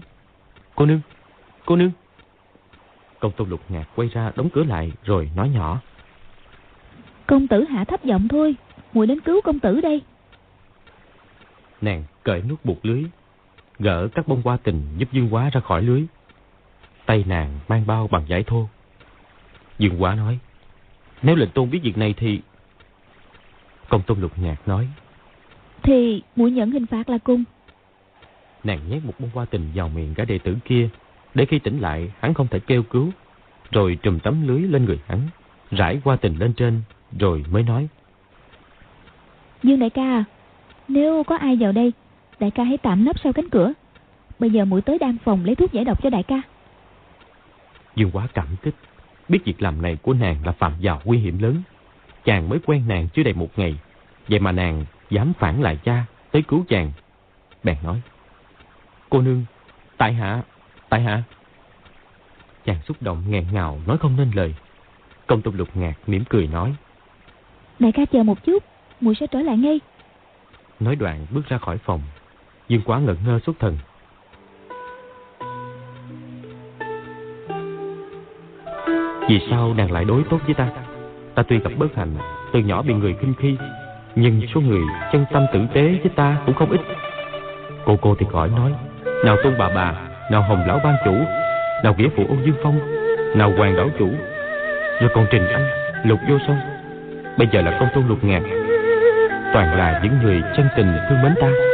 Cô nương, cô nương. Công tôn lục ngạc quay ra đóng cửa lại rồi nói nhỏ. Công tử hạ thấp giọng thôi, muội đến cứu công tử đây. Nàng cởi nút buộc lưới, gỡ các bông hoa tình giúp Dương Quá ra khỏi lưới. Tay nàng mang bao bằng giải thô. Dương Quá nói, nếu lệnh tôn biết việc này thì... Công tôn lục nhạc nói, Thì muội nhận hình phạt là cung. Nàng nhét một bông hoa tình vào miệng cả đệ tử kia, để khi tỉnh lại hắn không thể kêu cứu, rồi trùm tấm lưới lên người hắn, rải hoa tình lên trên, rồi mới nói. Dương đại ca à, nếu có ai vào đây, đại ca hãy tạm nấp sau cánh cửa. Bây giờ muội tới đan phòng lấy thuốc giải độc cho đại ca. Dương quá cảm kích, biết việc làm này của nàng là phạm vào nguy hiểm lớn. Chàng mới quen nàng chưa đầy một ngày, vậy mà nàng dám phản lại cha, tới cứu chàng. Bèn nói, cô nương, tại hạ, tại hạ. Chàng xúc động nghẹn ngào nói không nên lời. Công tôn lục ngạc mỉm cười nói, Đại ca chờ một chút, muội sẽ trở lại ngay. Nói đoạn bước ra khỏi phòng, Dương quá ngẩn ngơ xuất thần. Vì sao nàng lại đối tốt với ta? Ta tuy gặp bất hạnh, từ nhỏ bị người khinh khi, nhưng số người chân tâm tử tế với ta cũng không ít. Cô cô thì khỏi nói, nào tôn bà bà, nào hồng lão ban chủ, nào nghĩa phụ ôn dương phong, nào hoàng đảo chủ, rồi còn trình anh, lục vô sông. Bây giờ là công tôn lục ngàn, toàn là những người chân tình thương mến ta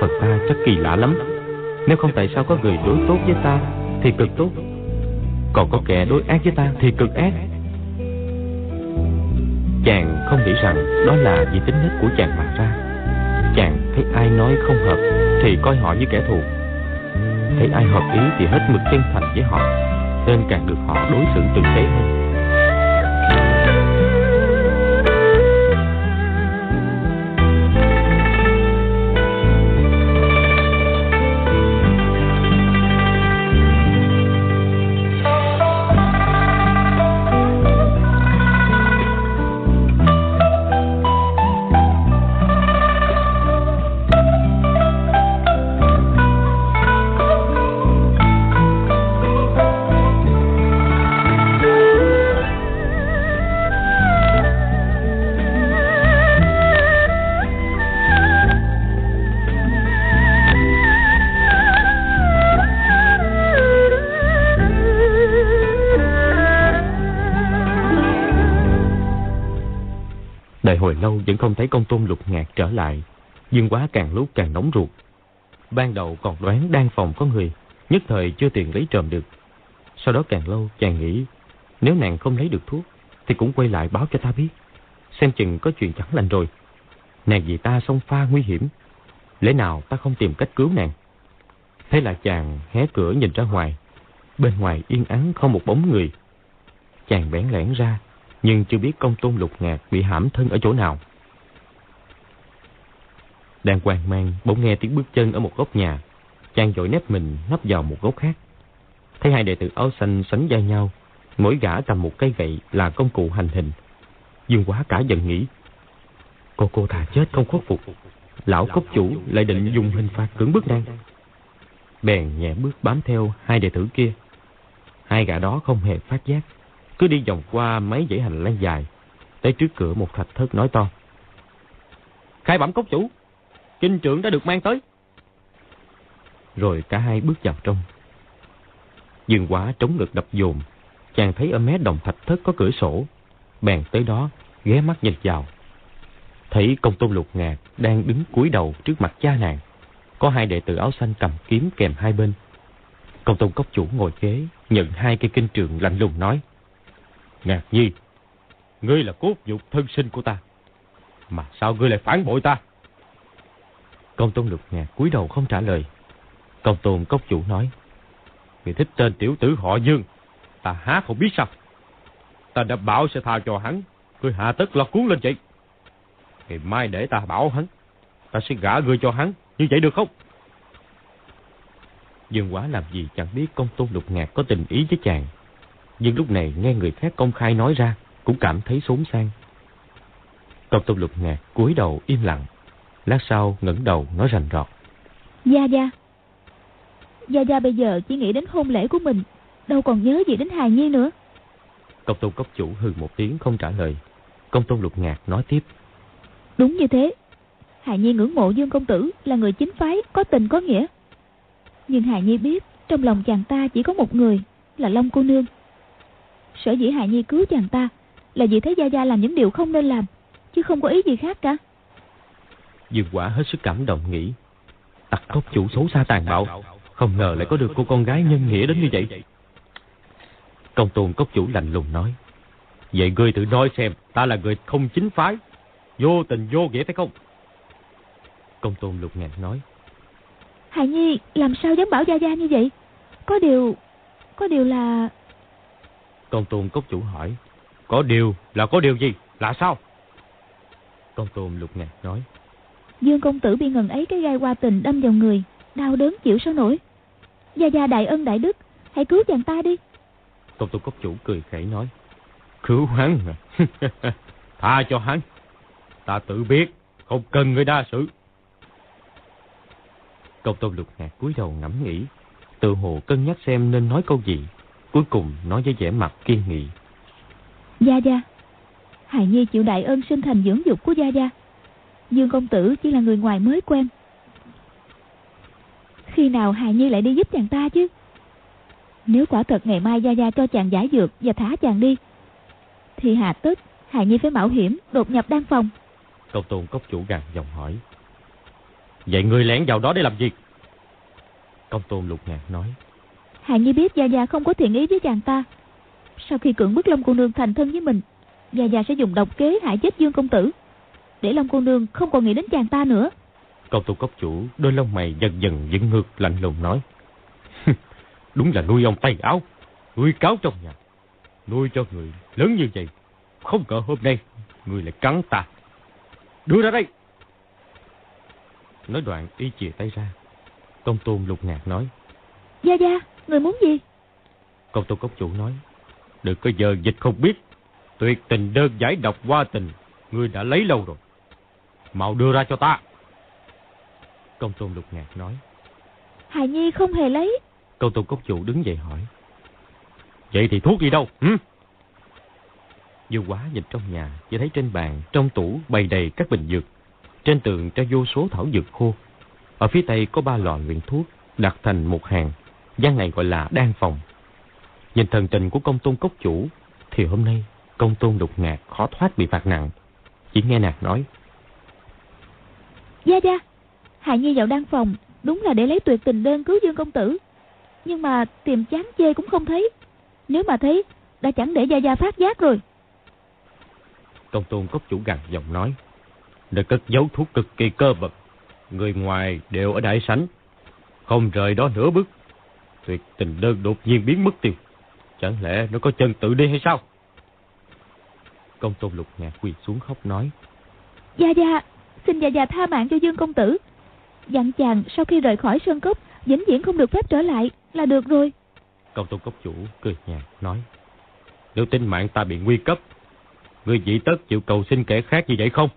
phật ta chắc kỳ lạ lắm. Nếu không tại sao có người đối tốt với ta thì cực tốt, còn có kẻ đối ác với ta thì cực ác. Chàng không nghĩ rằng đó là vì tính nết của chàng mà ra. Chàng thấy ai nói không hợp thì coi họ như kẻ thù. Thấy ai hợp ý thì hết mực chân thành với họ, nên càng được họ đối xử tử tế hơn. Vẫn không thấy công tôn lục ngạc trở lại. Dương quá càng lúc càng nóng ruột. Ban đầu còn đoán đan phòng có người, Nhất thời chưa tiền lấy trộm được. Sau đó càng lâu chàng nghĩ nếu nàng không lấy được thuốc thì cũng quay lại báo cho ta biết. Xem chừng có chuyện chẳng lành rồi. Nàng vì ta xông pha nguy hiểm. Lẽ nào ta không tìm cách cứu nàng? Thế là chàng hé cửa nhìn ra ngoài. Bên ngoài yên ắng không một bóng người. Chàng bẽn lẽn ra, nhưng chưa biết công tôn lục ngạc bị hãm thân ở chỗ nào. Đang hoang mang, bỗng nghe tiếng bước chân ở một góc nhà. Chàng dội nép mình nấp vào một góc khác. Thấy hai đệ tử áo xanh sánh vai nhau, mỗi gã cầm một cây gậy là công cụ hành hình. Dương quá cả giận nghĩ. Cô cô thà chết không khuất phục. Lão cốc chủ lại định dùng hình phạt cưỡng bức nàng. Bèn nhẹ bước bám theo hai đệ tử kia. Hai gã đó không hề phát giác. Cứ đi vòng qua mấy dãy hành lang dài. Tới trước cửa một thạch thất nói to. Khai bẩm cốc chủ. Kinh trưởng đã được mang tới. Rồi cả hai bước vào trong. Dương quá trống ngực đập dồn. Chàng thấy ở mé đồng thạch thất có cửa sổ. Bèn tới đó, ghé mắt nhìn vào. Thấy công tôn lục ngạc đang đứng cúi đầu trước mặt cha nàng. Có hai đệ tử áo xanh cầm kiếm kèm hai bên. Công tôn cốc chủ ngồi ghế, nhận hai cây kinh trường lạnh lùng nói. Ngạc nhi, ngươi là cốt nhục thân sinh của ta. Mà sao ngươi lại phản bội ta? Công tôn lục ngạc cúi đầu không trả lời. Công tôn cốc chủ nói. Người thích tên tiểu tử họ Dương. Ta há không biết sao. Ta đã bảo sẽ tha cho hắn. Ngươi hạ tất lo cuốn lên vậy. Ngày mai để ta bảo hắn. Ta sẽ gả ngươi cho hắn. Như vậy được không? Dương quá làm gì chẳng biết công tôn lục ngạc có tình ý với chàng. Nhưng lúc này nghe người khác công khai nói ra, cũng cảm thấy xốn sang. Công tôn lục ngạc cúi đầu im lặng. Lát sau ngẩng đầu nói rành rọt. Gia Gia. Gia Gia bây giờ chỉ nghĩ đến hôn lễ của mình, đâu còn nhớ gì đến hài nhi nữa. Công tôn cốc chủ hừ một tiếng không trả lời. Công tôn lục ngạc nói tiếp. Đúng như thế. Hài Nhi ngưỡng mộ Dương Công Tử là người chính phái, có tình có nghĩa. Nhưng Hài Nhi biết trong lòng chàng ta chỉ có một người, là Long Cô Nương. Sở dĩ Hài Nhi cứu chàng ta là vì thấy Gia Gia làm những điều không nên làm, chứ không có ý gì khác cả. Dương quả hết sức cảm động nghĩ. Tặc cốc chủ xấu xa tàn bạo, không ngờ lại có được cô con gái nhân nghĩa đến như vậy. Công tôn cốc chủ lạnh lùng nói. Vậy ngươi tự nói xem, ta là người không chính phái, vô tình vô nghĩa phải không? Công tôn lục ngạn nói. Hài Nhi làm sao dám bảo Gia Gia như vậy? Có điều... Có điều là... Công tôn cốc chủ hỏi. Có điều là có điều gì? Là sao? Công tôn lục ngạn nói. Dương công tử bị ngần ấy cái gai qua tình đâm vào người. Đau đớn chịu sao nổi. Gia Gia đại ân đại đức. Hãy cứu chàng ta đi. Công tôn cốc chủ cười khẩy nói. Cứu hắn à? *laughs* Tha cho hắn. Ta tự biết. Không cần người đa sự. Công tôn lục ngạc cúi đầu ngẫm nghĩ, tự hồ cân nhắc xem nên nói câu gì, cuối cùng nói với vẻ mặt kiên nghị. Gia Gia, Hải Nhi chịu đại ơn sinh thành dưỡng dục của Gia Gia. Dương công tử chỉ là người ngoài mới quen. Khi nào Hải Nhi lại đi giúp chàng ta chứ? Nếu quả thật ngày mai Gia Gia cho chàng giải dược và thả chàng đi, thì hà tất Hải Nhi phải mạo hiểm đột nhập đan phòng. Công tôn cốc chủ gàn giọng hỏi. Vậy ngươi lẻn vào đó để làm gì? Công tôn lục ngạc nói. Hạ Nhi biết Gia Gia không có thiện ý với chàng ta. Sau khi cưỡng bức Long cô nương thành thân với mình, Gia Gia sẽ dùng độc kế hại chết Dương công tử. Để Long cô nương không còn nghĩ đến chàng ta nữa. Công tôn cốc chủ đôi lông mày dần dần dựng ngược lạnh lùng nói. Đúng là nuôi ông tay áo, nuôi cáo trong nhà. Nuôi cho người lớn như vậy. Không ngờ hôm nay, người lại cắn ta. Đưa ra đây! Nói đoạn y chìa tay ra. Công tôn lục ngạc nói. Gia Gia, người muốn gì? Công tôn cốc chủ nói. Đừng có giờ dịch không biết. Tuyệt tình đơn giải độc qua tình. Ngươi đã lấy lâu rồi. Mau đưa ra cho ta. Công tôn lục ngạc nói. Hài Nhi không hề lấy. Công tôn cốc chủ đứng dậy hỏi. Vậy thì thuốc đi đâu? Hử? Dương quá nhìn trong nhà, chỉ thấy trên bàn, trong tủ bày đầy các bình dược. Trên tường treo vô số thảo dược khô. Ở phía tây có ba lọ luyện thuốc đặt thành một hàng. gian này gọi là đan phòng. Nhìn thần tình của công tôn cốc chủ thì hôm nay công tôn đục ngạc khó thoát bị phạt nặng. Chỉ nghe nạt nói. Gia Gia, Hạ Nhi vào đan phòng đúng là để lấy tuyệt tình đơn cứu Dương công tử. Nhưng mà tìm chán chê cũng không thấy. Nếu mà thấy Đã chẳng để Gia Gia phát giác rồi. Công tôn cốc chủ gằn giọng nói Nơi cất giấu thuốc cực kỳ cơ vật Người ngoài đều ở đại sảnh. Không rời đó nửa bước Tuyệt tình đơn đột nhiên biến mất tiêu. Chẳng lẽ nó có chân tự đi hay sao? Công tôn lục ngạc quỳ xuống khóc nói Gia Gia Xin già già tha mạng cho Dương Công Tử Dặn chàng sau khi rời khỏi Sơn Cốc vĩnh viễn không được phép trở lại là được rồi. Công tôn cốc chủ cười nhạt nói. Nếu tính mạng ta bị nguy cấp, người dị tất chịu cầu xin kẻ khác như vậy không?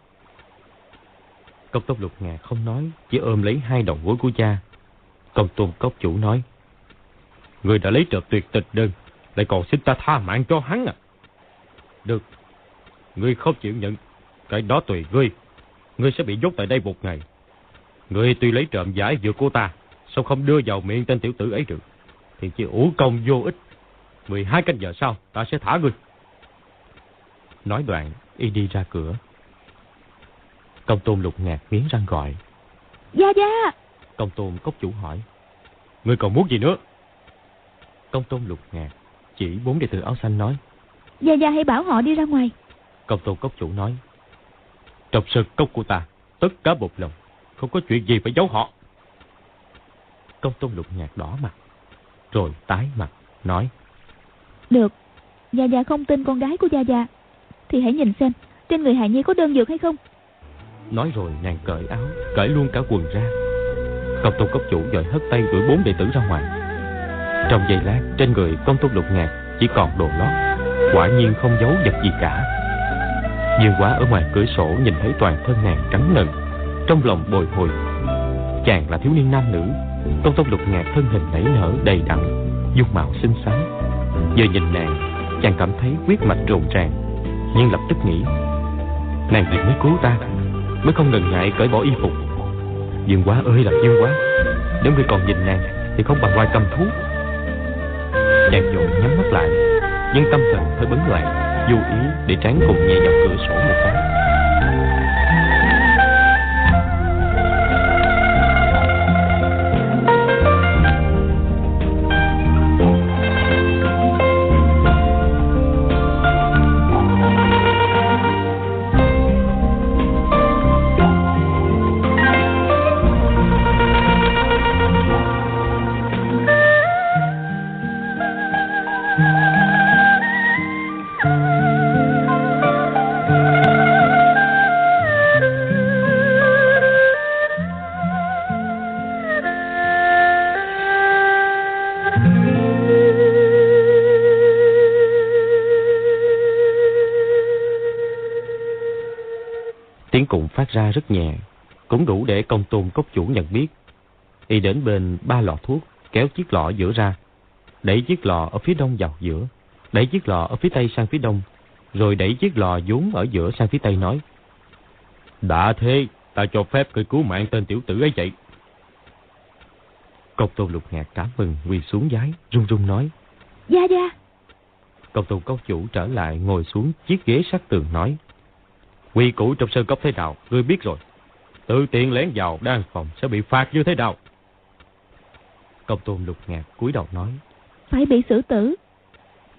Công tôn lục ngạc không nói, chỉ ôm lấy hai đầu gối của cha. Công tôn cốc chủ nói. Người đã lấy được tuyệt tịch đơn, lại còn xin ta tha mạng cho hắn à? Được, ngươi không chịu nhận, cái đó tùy ngươi. Ngươi sẽ bị nhốt tại đây một ngày. Ngươi tuy lấy trộm giải dược của ta, Sao không đưa vào miệng tên tiểu tử ấy được? Thì chỉ ủ công vô ích. 12 canh giờ sau ta sẽ thả ngươi. Nói đoạn Y đi ra cửa. Công tôn lục ngạc miếng răng gọi. Gia Gia Công tôn cốc chủ hỏi. Ngươi còn muốn gì nữa? Công tôn lục ngạc Chỉ bốn đệ tử áo xanh nói. Gia Gia hãy bảo họ đi ra ngoài. Công tôn cốc chủ nói Trong sơ cốc của ta Tất cả một lòng Không có chuyện gì phải giấu họ. Công tôn lục nhạt đỏ mặt Rồi tái mặt nói. Được Gia Gia không tin con gái của Gia Gia. Thì hãy nhìn xem Trên người Hải Nhi có đơn dược hay không? Nói rồi nàng cởi áo Cởi luôn cả quần ra. Công tôn cốc chủ dội hất tay đuổi bốn đệ tử ra ngoài. Trong giây lát Trên người công tôn lục ngạc Chỉ còn đồ lót Quả nhiên không giấu vật gì cả Dương quá ở ngoài cửa sổ Nhìn thấy toàn thân nàng trắng ngần Trong lòng bồi hồi. Chàng là thiếu niên nam nữ Công tông lục ngạc thân hình nảy nở đầy đặn, Dung mạo xinh xắn. Giờ nhìn nàng, Chàng cảm thấy huyết mạch rộn ràng, Nhưng lập tức nghĩ, Nàng này mới cứu ta, Mới không ngần ngại cởi bỏ y phục. Dương quá ơi là dương quá, Nếu ngươi còn nhìn nàng Thì không bằng ngoài cầm thú. Chàng dội nhắm mắt lại, Nhưng tâm thần hơi bấn loạn. Vô ý để tránh cùng nhẹ vào cửa sổ một cái. Ra rất nhẹ, cũng đủ để công tôn cốc chủ nhận biết. Y đến bên ba lọ thuốc, kéo chiếc lọ giữa ra, đẩy chiếc lọ ở phía đông vào giữa, đẩy chiếc lọ ở phía tây sang phía đông, rồi đẩy chiếc lọ vốn ở giữa sang phía tây nói. Đã thế, ta cho phép người cứu mạng tên tiểu tử ấy vậy. Công tôn lục ngạc cảm mừng quỳ xuống giái, run run nói. Dạ dạ. Công tôn cốc chủ trở lại ngồi xuống chiếc ghế sát tường nói. Quy củ trong sơn cốc thế nào, ngươi biết rồi. Tự tiện lén vào đan phòng sẽ bị phạt như thế nào? Công tôn lục ngạc cúi đầu nói. Phải bị xử tử.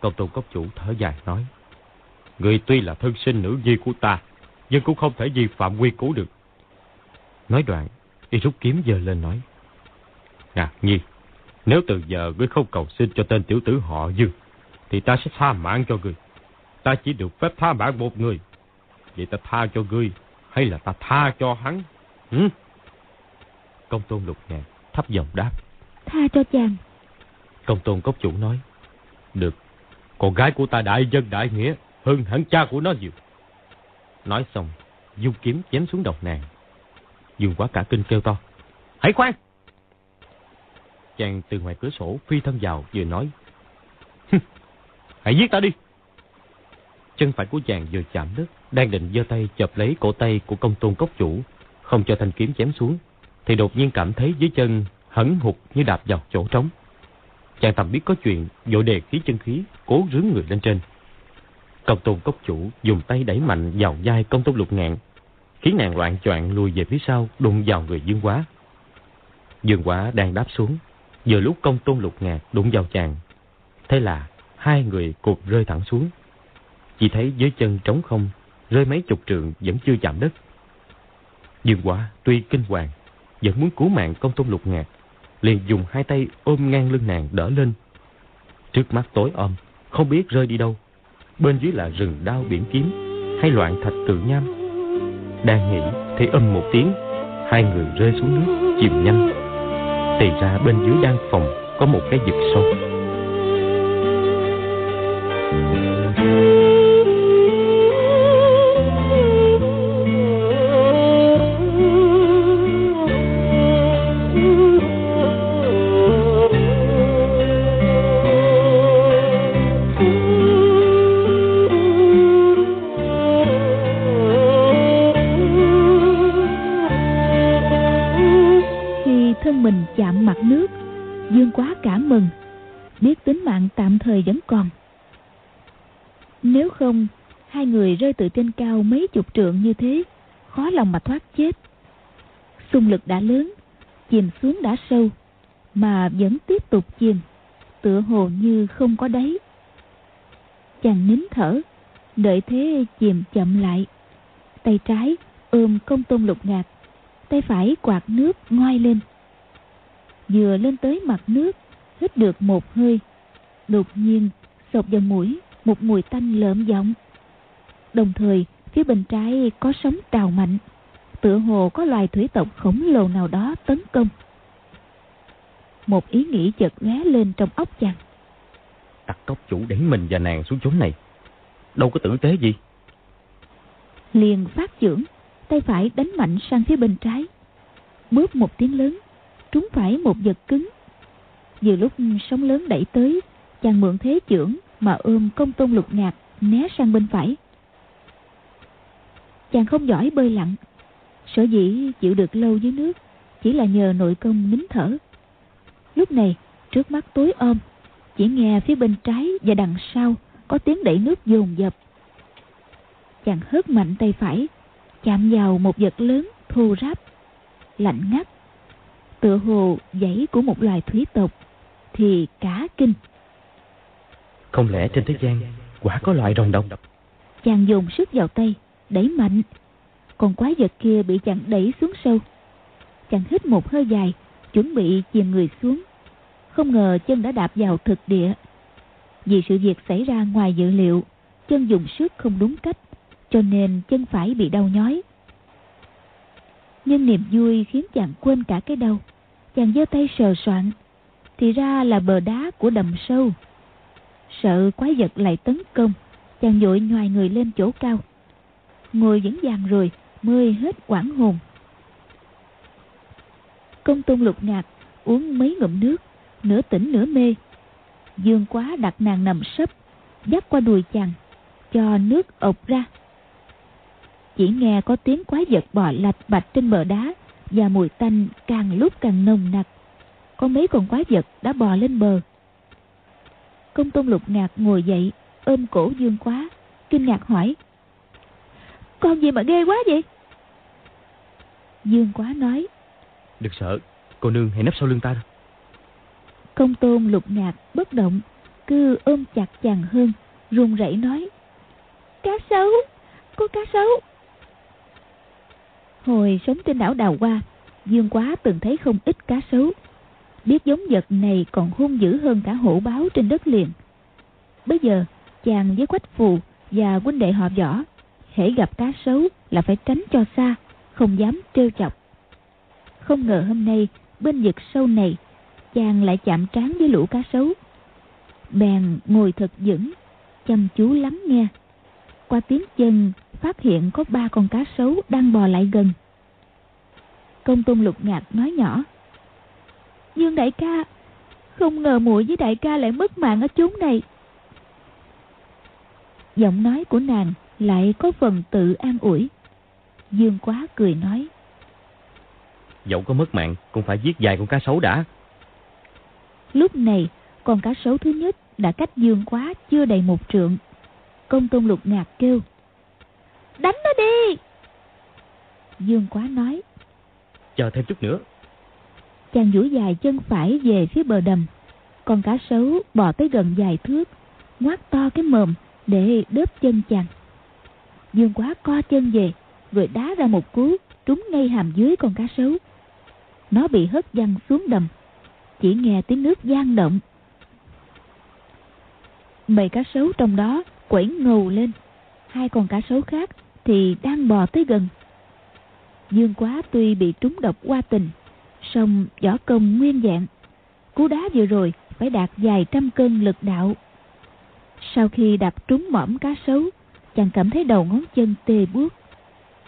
Công tôn cốc chủ thở dài nói. Người tuy là thân sinh nữ nhi của ta, nhưng cũng không thể vi phạm quy củ được. Nói đoạn, y rút kiếm giờ lên nói. Ngạc nhi, nếu từ giờ ngươi không cầu xin cho tên tiểu tử họ Dương, thì ta sẽ tha mạng cho ngươi. Ta chỉ được phép tha mạng một người, Vậy ta tha cho ngươi Hay là ta tha cho hắn? Hử? Công tôn lục ngàn thấp giọng đáp. Tha cho chàng. Công tôn cốc chủ nói Được Con gái của ta đại dân đại nghĩa Hơn hẳn cha của nó nhiều. Nói xong Dung kiếm chém xuống đầu nàng. Dương quá cả kinh kêu to Hãy khoan! Chàng từ ngoài cửa sổ phi thân vào vừa nói Hãy giết ta đi Chân phải của chàng vừa chạm đất, đang định giơ tay chộp lấy cổ tay của công tôn cốc chủ, không cho thanh kiếm chém xuống, thì đột nhiên cảm thấy dưới chân hấn hụt như đạp vào chỗ trống. Chàng tầm biết có chuyện, vội đề khí chân khí, cố rướng người lên trên. Công tôn cốc chủ dùng tay đẩy mạnh vào vai công tôn lục ngạn, khiến nàng loạn choạng lùi về phía sau, đụng vào người dương quá. Dương quá đang đáp xuống, Vừa lúc công tôn lục ngạn đụng vào chàng. Thế là hai người cột rơi thẳng xuống. Chỉ thấy dưới chân trống không, rơi mấy chục trượng vẫn chưa chạm đất. Dương quả tuy kinh hoàng, vẫn muốn cứu mạng công tôn lục ngạc, liền dùng hai tay ôm ngang lưng nàng đỡ lên. Trước mắt tối om, không biết rơi đi đâu. Bên dưới là rừng đao biển kiếm, hay loạn thạch tự nham. Đang nghĩ thì âm một tiếng, hai người rơi xuống nước, chìm nhanh. Thì ra bên dưới đang phòng có một cái vực sâu. Người rơi từ trên cao mấy chục trượng như thế, khó lòng mà thoát chết. Xung lực đã lớn, chìm xuống đã sâu, mà vẫn tiếp tục chìm, tựa hồ như không có đáy. Chàng nín thở, đợi thế chìm chậm lại. Tay trái ôm công tôn lục ngạc, tay phải quạt nước ngoi lên. Vừa lên tới mặt nước, hít được một hơi, đột nhiên sộc vào mũi một mùi tanh lợm giọng. Đồng thời, phía bên trái có sóng trào mạnh, tựa hồ có loài thủy tộc khổng lồ nào đó tấn công. Một ý nghĩ chợt lóe lên trong óc chàng. Tặc cốc chủ đẩy mình và nàng xuống chốn này. Đâu có tử tế gì. Liền phát chưởng, tay phải đánh mạnh sang phía bên trái. Bóp một tiếng lớn, trúng phải một vật cứng. Vừa lúc sóng lớn đẩy tới, chàng mượn thế chưởng mà ôm công tôn lục ngạc né sang bên phải. Chàng không giỏi bơi lặn, sở dĩ chịu được lâu dưới nước chỉ là nhờ nội công nín thở. Lúc này, trước mắt tối om, chỉ nghe phía bên trái và đằng sau có tiếng đẩy nước dồn dập. Chàng hớt mạnh tay phải, chạm vào một vật lớn thô ráp, lạnh ngắt, tựa hồ dãy của một loài thủy tộc, thì cả kinh. Không lẽ trên thế gian quả có loại rồng độc? Chàng dồn sức vào tay, đẩy mạnh. Còn quái vật kia bị chàng đẩy xuống sâu. Chàng hít một hơi dài, chuẩn bị chìm người xuống. Không ngờ chân đã đạp vào thực địa. Vì sự việc xảy ra ngoài dự liệu, chân dùng sức không đúng cách, cho nên chân phải bị đau nhói. Nhưng niềm vui khiến chàng quên cả cái đau. Chàng giơ tay sờ soạn, thì ra là bờ đá của đầm sâu. Sợ quái vật lại tấn công, chàng vội nhoài người lên chỗ cao. Ngồi vững vàng rồi, mới hết quảng hồn. Công tôn lục ngạc uống mấy ngụm nước, nửa tỉnh nửa mê. Dương quá đặt nàng nằm sấp, dắt qua đùi chàng, cho nước ộc ra. Chỉ nghe có tiếng quái vật bò lạch bạch trên bờ đá và mùi tanh càng lúc càng nồng nặc. Có mấy con quái vật đã bò lên bờ. Công tôn lục ngạc ngồi dậy, ôm cổ dương quá, kinh ngạc hỏi. Con gì mà ghê quá vậy? Dương quá nói. Đừng sợ, cô nương hãy nấp sau lưng ta. Công tôn lục ngạc bất động, cứ ôm chặt chàng hơn, run rẩy nói. Cá sấu, có cá sấu. Hồi sống trên đảo Đào Hoa, Dương Quá từng thấy không ít cá sấu. Biết giống vật này còn hung dữ hơn cả hổ báo trên đất liền. Bây giờ, chàng với quách phù và huynh đệ họ võ, hễ gặp cá sấu là phải tránh cho xa, không dám trêu chọc. Không ngờ hôm nay, bên vực sâu này, chàng lại chạm trán với lũ cá sấu. Bèn ngồi thật vững, chăm chú lắng nghe. Qua tiếng chân, phát hiện có ba con cá sấu đang bò lại gần. Công tôn lục ngạc nói nhỏ. Dương đại ca, không ngờ muội với đại ca lại mất mạng ở chốn này. Giọng nói của nàng lại có phần tự an ủi. Dương quá cười nói. Dẫu có mất mạng, cũng phải giết vài con cá sấu đã. Lúc này, con cá sấu thứ nhất đã cách dương quá chưa đầy một trượng. Công tôn lục ngạc kêu. Đánh nó đi! Dương quá nói. Chờ thêm chút nữa. chàng duỗi dài chân phải về phía bờ đầm con cá sấu bò tới gần vài thước ngoác to cái mồm để đớp chân chàng dương quá co chân về rồi đá ra một cú, trúng ngay hàm dưới con cá sấu. Nó bị hất văng xuống đầm, chỉ nghe tiếng nước gian động. Bầy cá sấu trong đó quẩy ngầu lên. Hai con cá sấu khác thì đang bò tới gần. Dương quá tuy bị trúng độc qua tình, song võ công nguyên dạng. Cú đá vừa rồi phải đạt vài trăm cân lực đạo. Sau khi đạp trúng mõm cá sấu chàng cảm thấy đầu ngón chân tê buốt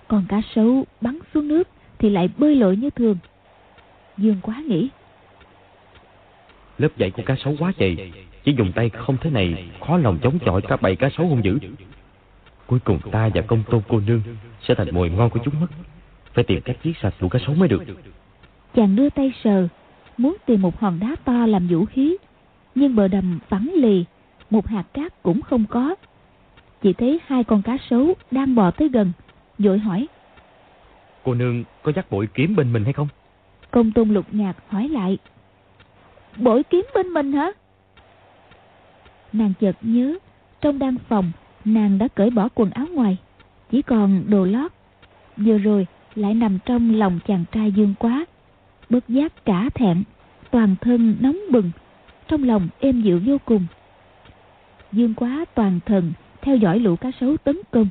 còn cá sấu bắn xuống nước thì lại bơi lội như thường. Dương quá nghĩ. Lớp dạy của cá sấu quá dày chỉ dùng tay không thế này khó lòng chống chọi cả bầy cá sấu hung dữ. Cuối cùng ta và công tôn cô nương sẽ thành mồi ngon của chúng mất. Phải tìm cách giết sạch lũ cá sấu mới được. Chàng đưa tay sờ muốn tìm một hòn đá to làm vũ khí. Nhưng bờ đầm phẳng lì một hạt cát cũng không có chỉ thấy hai con cá sấu đang bò tới gần vội hỏi. Cô nương có dắt bội kiếm bên mình hay không? Công tôn lục nhạc hỏi lại. Bội kiếm bên mình hả? Nàng chợt nhớ trong đan phòng nàng đã cởi bỏ quần áo ngoài chỉ còn đồ lót. Vừa rồi lại nằm trong lòng chàng trai dương quá bất giác cả thẹn toàn thân nóng bừng trong lòng êm dịu vô cùng. Dương quá toàn thần theo dõi lũ cá sấu tấn công.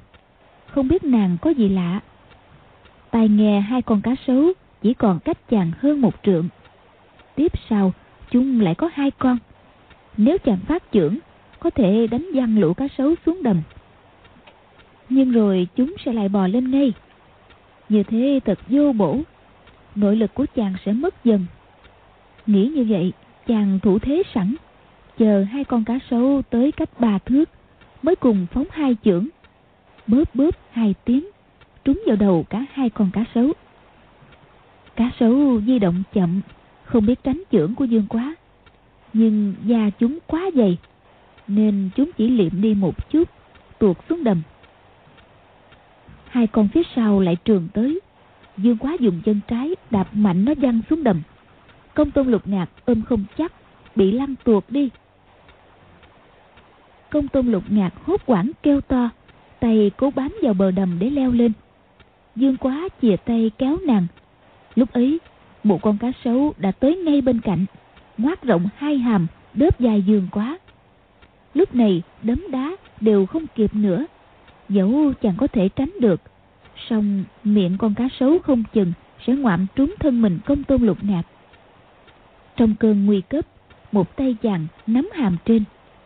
Không biết nàng có gì lạ. Tai nghe hai con cá sấu chỉ còn cách chàng hơn một trượng. Tiếp sau, chúng lại có hai con. Nếu chàng phát trưởng, có thể đánh văng lũ cá sấu xuống đầm. Nhưng rồi chúng sẽ lại bò lên ngay. Như thế thật vô bổ. Nội lực của chàng sẽ mất dần. Nghĩ như vậy, chàng thủ thế sẵn, chờ hai con cá sấu tới cách ba thước mới cùng phóng hai chưởng. Bớp bớp hai tiếng, trúng vào đầu cả hai con cá sấu. Cá sấu di động chậm, không biết tránh chưởng của dương quá. Nhưng da chúng quá dày, nên chúng chỉ liệm đi một chút, tuột xuống đầm. Hai con phía sau lại trường tới. Dương quá dùng chân trái đạp mạnh nó văng xuống đầm. Công tôn lục ngạc ôm không chắc, bị lăn tuột đi công tôn lục ngạc hốt quảng kêu to, tay cố bám vào bờ đầm để leo lên. Dương quá chìa tay kéo nàng. Lúc ấy, một con cá sấu đã tới ngay bên cạnh, ngoác rộng hai hàm, đớp dài dương quá. Lúc này, đấm đá đều không kịp nữa, dẫu chàng có thể tránh được. Song miệng con cá sấu không chừng sẽ ngoạm trúng thân mình công tôn lục ngạc. Trong cơn nguy cấp, một tay chàng nắm hàm trên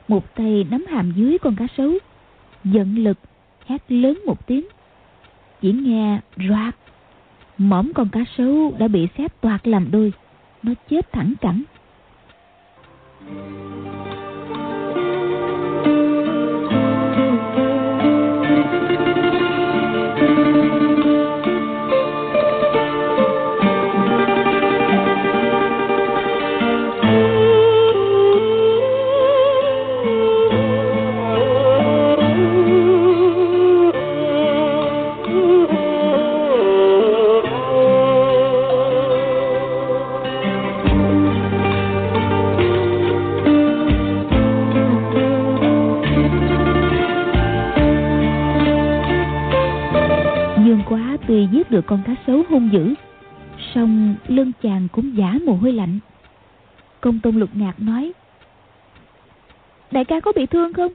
một tay nắm hàm dưới con cá sấu. Giận lực, hét lớn một tiếng. Chỉ nghe roạt mõm con cá sấu đã bị xếp toạc làm đôi. Nó chết thẳng cẳng. Được con cá sấu hung dữ. Song lưng chàng cũng giả mồ hôi lạnh. Công tôn lục ngạc nói đại ca có bị thương không?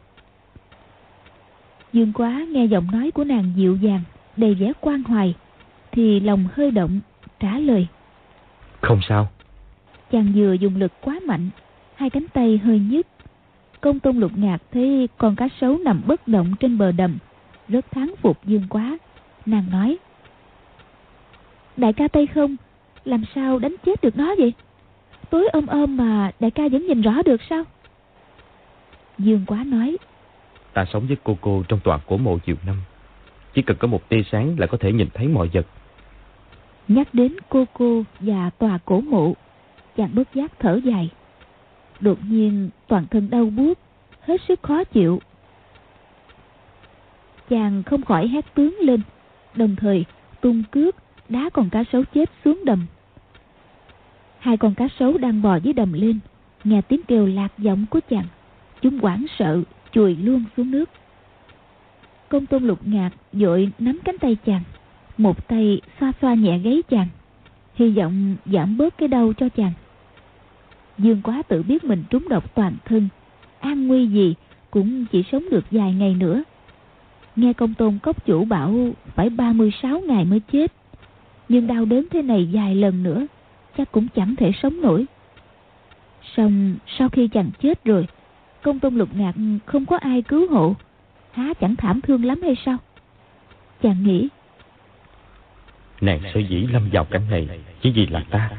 Dương quá nghe giọng nói của nàng dịu dàng đầy vẻ quan hoài thì lòng hơi động trả lời không sao. Chàng vừa dùng lực quá mạnh hai cánh tay hơi nhức. Công tôn lục ngạc thấy con cá sấu nằm bất động trên bờ đầm rất thắng phục dương quá. Nàng nói Đại ca tay không? Làm sao đánh chết được nó vậy? Tối ôm ôm mà đại ca vẫn nhìn rõ được sao? Dương quá nói Ta sống với cô cô trong toàn cổ mộ nhiều năm. Chỉ cần có một tia sáng là có thể nhìn thấy mọi vật. Nhắc đến cô cô và tòa cổ mộ Chàng bất giác thở dài. Đột nhiên toàn thân đau buốt Hết sức khó chịu. Chàng không khỏi hét tướng lên Đồng thời tung cước đá con cá sấu chết xuống đầm Hai con cá sấu đang bò dưới đầm lên, nghe tiếng kêu lạc giọng của chàng. Chúng hoảng sợ, chùi luôn xuống nước. Công tôn lục ngạc dội nắm cánh tay chàng, một tay xoa xoa nhẹ gáy chàng, hy vọng giảm bớt cái đau cho chàng. Dương quá tự biết mình trúng độc toàn thân, an nguy gì cũng chỉ sống được vài ngày nữa. Nghe công tôn cốc chủ bảo phải 36 ngày mới chết, nhưng đau đớn thế này vài lần nữa, chắc cũng chẳng thể sống nổi. Xong sau khi chàng chết rồi, công tôn lục ngạc không có ai cứu hộ, há chẳng thảm thương lắm hay sao? Chàng nghĩ. Nàng sở dĩ lâm vào cảnh này chỉ vì là ta.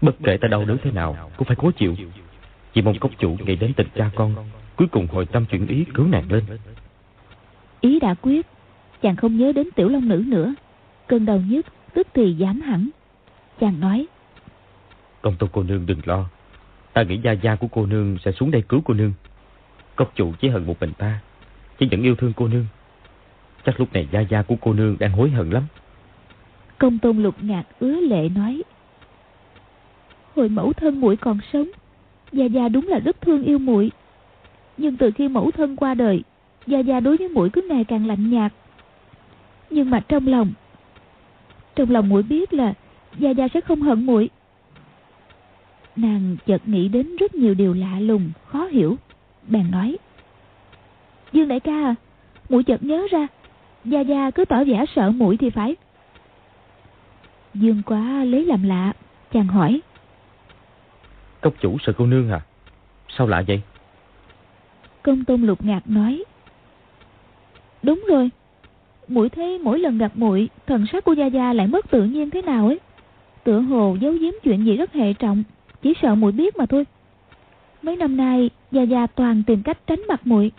Bất kể ta đau đớn thế nào cũng phải cố chịu. Chỉ mong cốc chủ nghĩ đến tình cha con, cuối cùng hồi tâm chuyển ý cứu nàng lên. Ý đã quyết, chàng không nhớ đến tiểu long nữ nữa. Cơn đầu nhức tức thì giảm hẳn. Chàng nói. Công tôn cô nương đừng lo. Ta nghĩ gia gia của cô nương sẽ xuống đây cứu cô nương. Cốc chủ chỉ hận một mình ta, chỉ vẫn yêu thương cô nương. Chắc lúc này gia gia của cô nương đang hối hận lắm. Công tôn lục ngạc ứa lệ nói. Hồi mẫu thân muội còn sống, gia gia đúng là rất thương yêu muội. Nhưng từ khi mẫu thân qua đời, gia gia đối với muội cứ ngày càng lạnh nhạt. Nhưng mà trong lòng, trong lòng muội biết là gia gia sẽ không hận muội. Nàng chợt nghĩ đến rất nhiều điều lạ lùng, khó hiểu. Bèn nói. Dương đại ca à, muội chợt nhớ ra, Gia Gia cứ tỏ vẻ sợ muội thì phải. Dương quá lấy làm lạ, chàng hỏi. Cốc chủ sợ cô nương à? Sao lạ vậy? Công tôn lục ngạc nói. Đúng rồi, muội thấy mỗi lần gặp muội thần sắc của Gia Gia lại mất tự nhiên thế nào ấy. Tựa hồ giấu giếm chuyện gì rất hệ trọng, chỉ sợ muội biết mà thôi. Mấy năm nay, Gia Gia toàn tìm cách tránh mặt muội